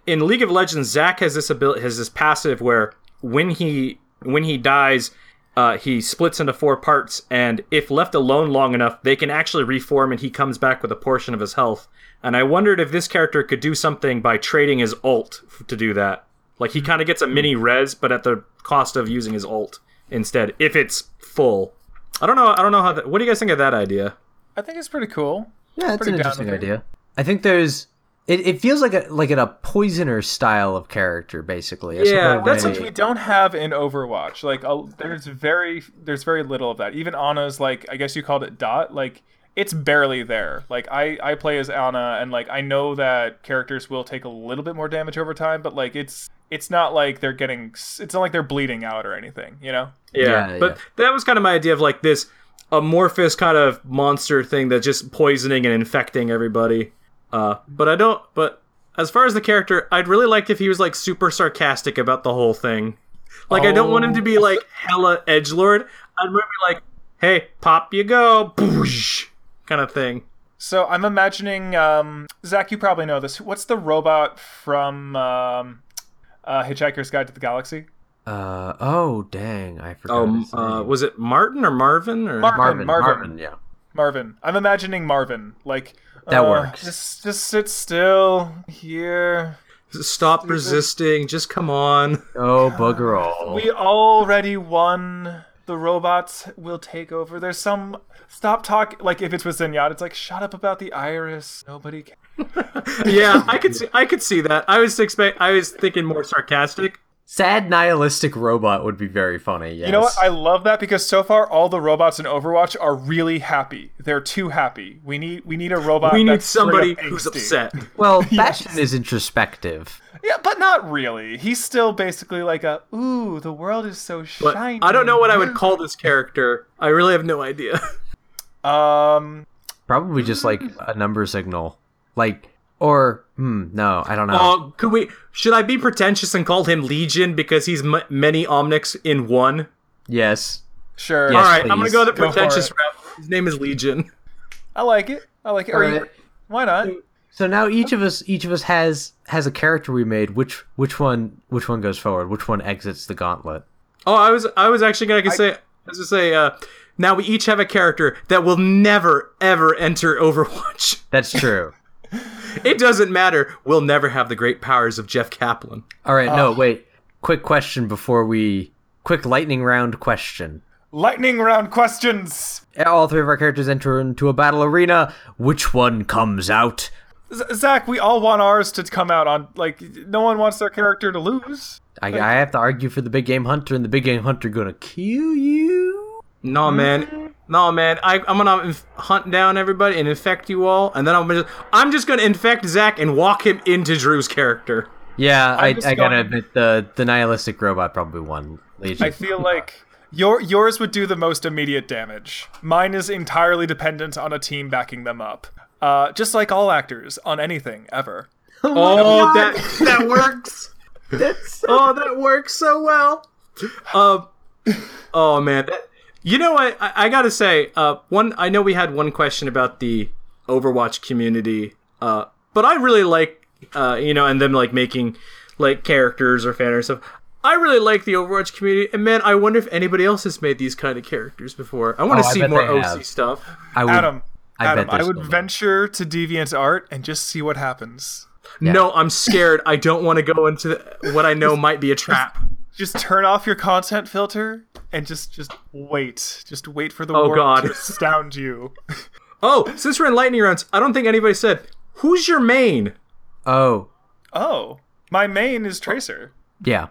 in League of Legends, Zac has this ability, has this passive where when he when he dies, uh, he splits into four parts, and if left alone long enough, they can actually reform, and he comes back with a portion of his health. And I wondered if this character could do something by trading his ult f- to do that. Like he kind of gets a mini res, but at the cost of using his ult instead, if it's full. I don't know. I don't know how. That, what do you guys think of that idea? I think it's pretty cool. yeah, it's pretty an interesting idea. I think there's it, it feels like a like a poisoner style of character basically. a Yeah, of That's a- what we don't have in Overwatch. Like, uh, there's very there's very little of that. Even Ana's like, I guess you called it dot. Like, it's barely there. Like, I I play as Anna, and like I know that characters will take a little bit more damage over time, but like it's it's not like they're getting it's not like they're bleeding out or anything. You know? Yeah, Yeah, but that was kind of my idea of like this amorphous kind of monster thing that's just poisoning and infecting everybody. Uh, but I don't. But as far as the character, I'd really like if he was like super sarcastic about the whole thing. Like I don't want him to be like hella edge lord. I'd rather be like, "Hey, pop you go," boosh, kind of thing. So I'm imagining um, Zach. You probably know this. What's the robot from um, uh, Hitchhiker's Guide to the Galaxy? Uh oh dang, I forgot. Um, his uh, was it Martin or Marvin or Mar- Marvin, Marvin. Marvin, yeah. Marvin. I'm imagining Marvin. Like That uh, works. Just, just sit still here. stop resisting? Just come on. Oh bugger all. We already won. The robots will take over. There's some. Stop talking. Like if it's with Zenyatta, it's like shut up about the iris. Nobody. Can. yeah, I could see. I could see that. I was expect. I was thinking more sarcastic. sad nihilistic robot would be very funny. Yes. You know what? I love that because so far all the robots in Overwatch are really happy. They're too happy. We need we need a robot. we need that's somebody who's upset. well, Bastion is introspective. Yeah, but not really. He's still basically like a ooh, the world is so But shiny. I don't know what I would call this character. I really have no idea. Um, Probably just like a number signal, like or hmm, no, I don't know. Oh, could we? Should I be pretentious and call him Legion because he's m- many Omnics in one? yes, sure. Yes. All right, I'm gonna go the Go pretentious it. route. His name is Legion. I like it. I like it. Or you- Alright. why not? So now each of us, each of us has has a character we made. Which which one which one goes forward? Which one exits the gauntlet? Oh, I was I was actually gonna say I was gonna say uh, now we each have a character that will never ever enter Overwatch. That's true. It doesn't matter. We'll never have the great powers of Jeff Kaplan. All right, no, wait. Quick question before we quick lightning round question. Lightning round questions. All three of our characters enter into a battle arena. Which one comes out? Z- Zach, we all want ours to come out on like no one wants their character to lose. I, I have to argue for the big game hunter, and the big game hunter gonna kill you. No man, no man. I, I'm gonna inf- hunt down everybody and infect you all, and then I'm just I'm just gonna infect Zach and walk him into Drew's character. Yeah, I, just I gotta admit the the nihilistic robot probably won. Legion. I feel like your yours would do the most immediate damage. Mine is entirely dependent on a team backing them up. Uh, just like all actors on anything ever. Oh, that that works. oh, that works so well. Um, oh man, that, you know what? I, I gotta say, uh, one. I know we had one question about the Overwatch community, uh, but I really like, uh, you know, and them like making like characters or fan or stuff. I really like the Overwatch community, and man, I wonder if anybody else has made these kind of characters before. I want to Oh, see more OC have. stuff. I would, Adam, I Adam, I would still more. venture to Deviant Art and just see what happens. No, I'm scared. I don't want to go into the, what I know might be a trap. Just turn off your content filter and just just wait. Just wait for the Oh, world God. to astound you. Oh, since we're in lightning rounds, I don't think anybody said who's your main. Oh, Oh, my main is Tracer. yeah.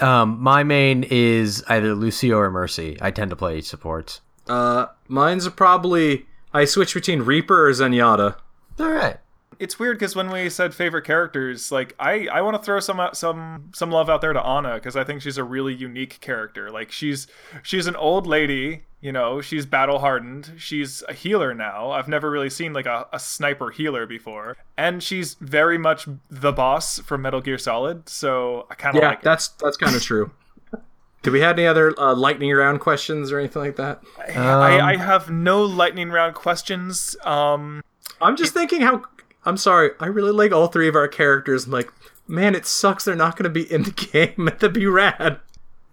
Um, my main is either Lucio or Mercy. I tend to play supports. Uh, mine's probably I switch between Reaper or Zenyatta. All right. It's weird because when we said favorite characters, like I, I want to throw some some some love out there to Ana because I think she's a really unique character. Like she's she's an old lady, you know, she's battle hardened. She's a healer now. I've never really seen like a, a sniper healer before, and she's very much the boss from Metal Gear Solid. So I kind of Yeah, like. her. that's that's kind of true. Do we have any other uh, lightning round questions or anything like that? I, I have no lightning round questions. Um, I'm just thinking how. I'm sorry. I really like all three of our characters. I'm like, man, it sucks they're not going to be in the game. That'd be rad.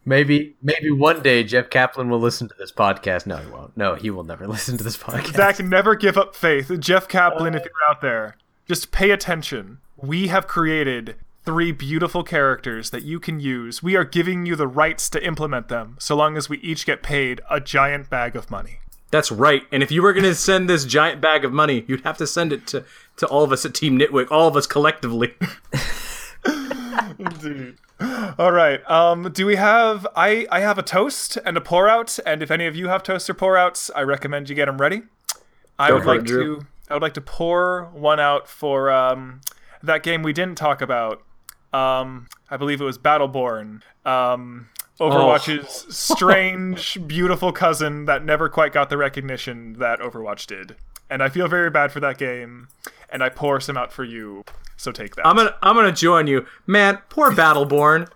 Maybe maybe one day Jeff Kaplan will listen to this podcast. No, he won't. No, he will never listen to this podcast. Zach, never give up faith. Jeff Kaplan, if you're out there, just pay attention. We have created three beautiful characters that you can use. We are giving you the rights to implement them, so long as we each get paid a giant bag of money. That's right. And if you were going to send this giant bag of money, you'd have to send it to, to all of us at Team Nitwick, all of us collectively. Indeed. All right. Um, do we have? I I have a toast and a pour out, and if any of you have toast or pour outs, I recommend you get them ready. I Go would it, like to. I would like to pour one out for um, that game we didn't talk about. Um, I believe it was Battleborn. Um, Overwatch's strange, beautiful cousin that never quite got the recognition that Overwatch did, and I feel very bad for that game. And I pour some out for you. So take that. I'm gonna I'm gonna join you, man. Poor Battleborn.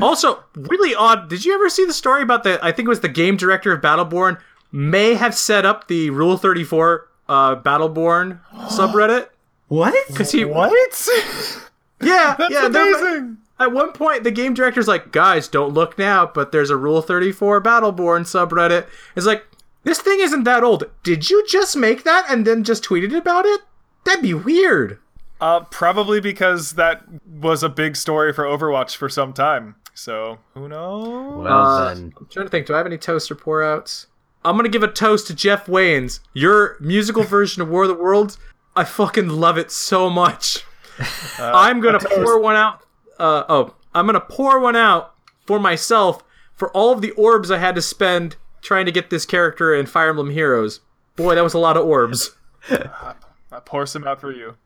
Also, really odd. Did you ever see the story about the? I think it was the game director of Battleborn may have set up the Rule Thirty Four uh, Battleborn subreddit what? because he what? yeah That's yeah there- amazing. At one point, the game director's like, "Guys, don't look now, but there's a Rule Thirty Four Battleborn subreddit." It's like this thing isn't that old. Did you just make that and then just tweeted about it? That'd be weird. Uh, probably because that was a big story for Overwatch for some time. So who knows? Well Uh, then. I'm trying to think. Do I have any toast or pour outs? I'm gonna give a toast to Jeff Wayne's. Your musical version of War of the Worlds. I fucking love it so much. I'm gonna pour one out. Uh, oh, I'm gonna pour one out for myself for all of the orbs I had to spend trying to get this character in Fire Emblem Heroes. Boy, that was a lot of orbs. I pour some out for you.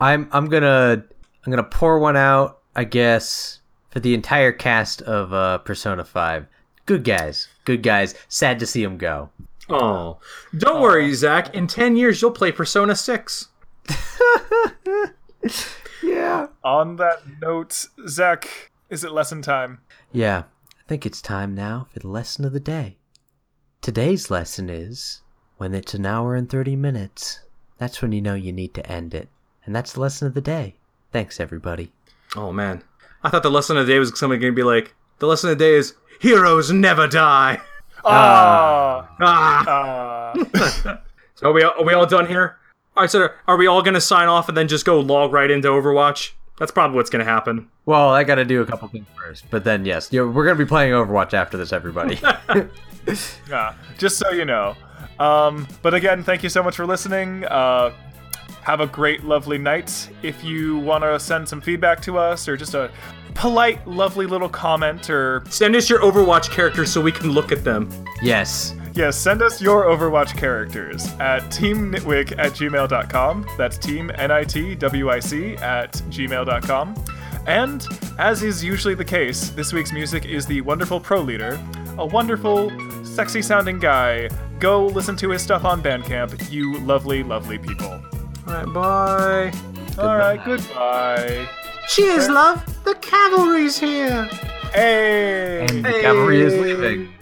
I'm I'm gonna I'm gonna pour one out, I guess, for the entire cast of uh, Persona Five. Good guys, good guys. Sad to see them go. Oh, don't worry, Zach. In ten years, you'll play Persona Six. Yeah. On that note, Zach, is it lesson time? Yeah. I think it's time now for the lesson of the day. Today's lesson is when it's an hour and thirty minutes. That's when you know you need to end it, and that's the lesson of the day. Thanks, everybody. Oh man, I thought the lesson of the day was somebody going to be like, the lesson of the day is heroes never die. Ah. Ah. Ah. So are we are we all done here? All right, so are we all going to sign off and then just go log right into Overwatch? That's probably what's going to happen. Well, I got to do a couple things first, but then yes, yeah, we're gonna be playing Overwatch after this, everybody. Yeah, just so you know. Um, but again, thank you so much for listening. Uh, have a great, lovely night. If you want to send some feedback to us or just a polite, lovely little comment or Send us your Overwatch characters so we can look at them. yes. Yes, send us your Overwatch characters at teamnitwick at gmail.com. That's team N-I-T-W-I-C at gmail.com. And, as is usually the case, this week's music is the wonderful Pro Leader, a wonderful, sexy sounding guy. Go listen to his stuff on Bandcamp, you lovely, lovely people. All right, bye. Alright, goodbye. Cheers, love. The cavalry's here. Hey! And the cavalry is leaving.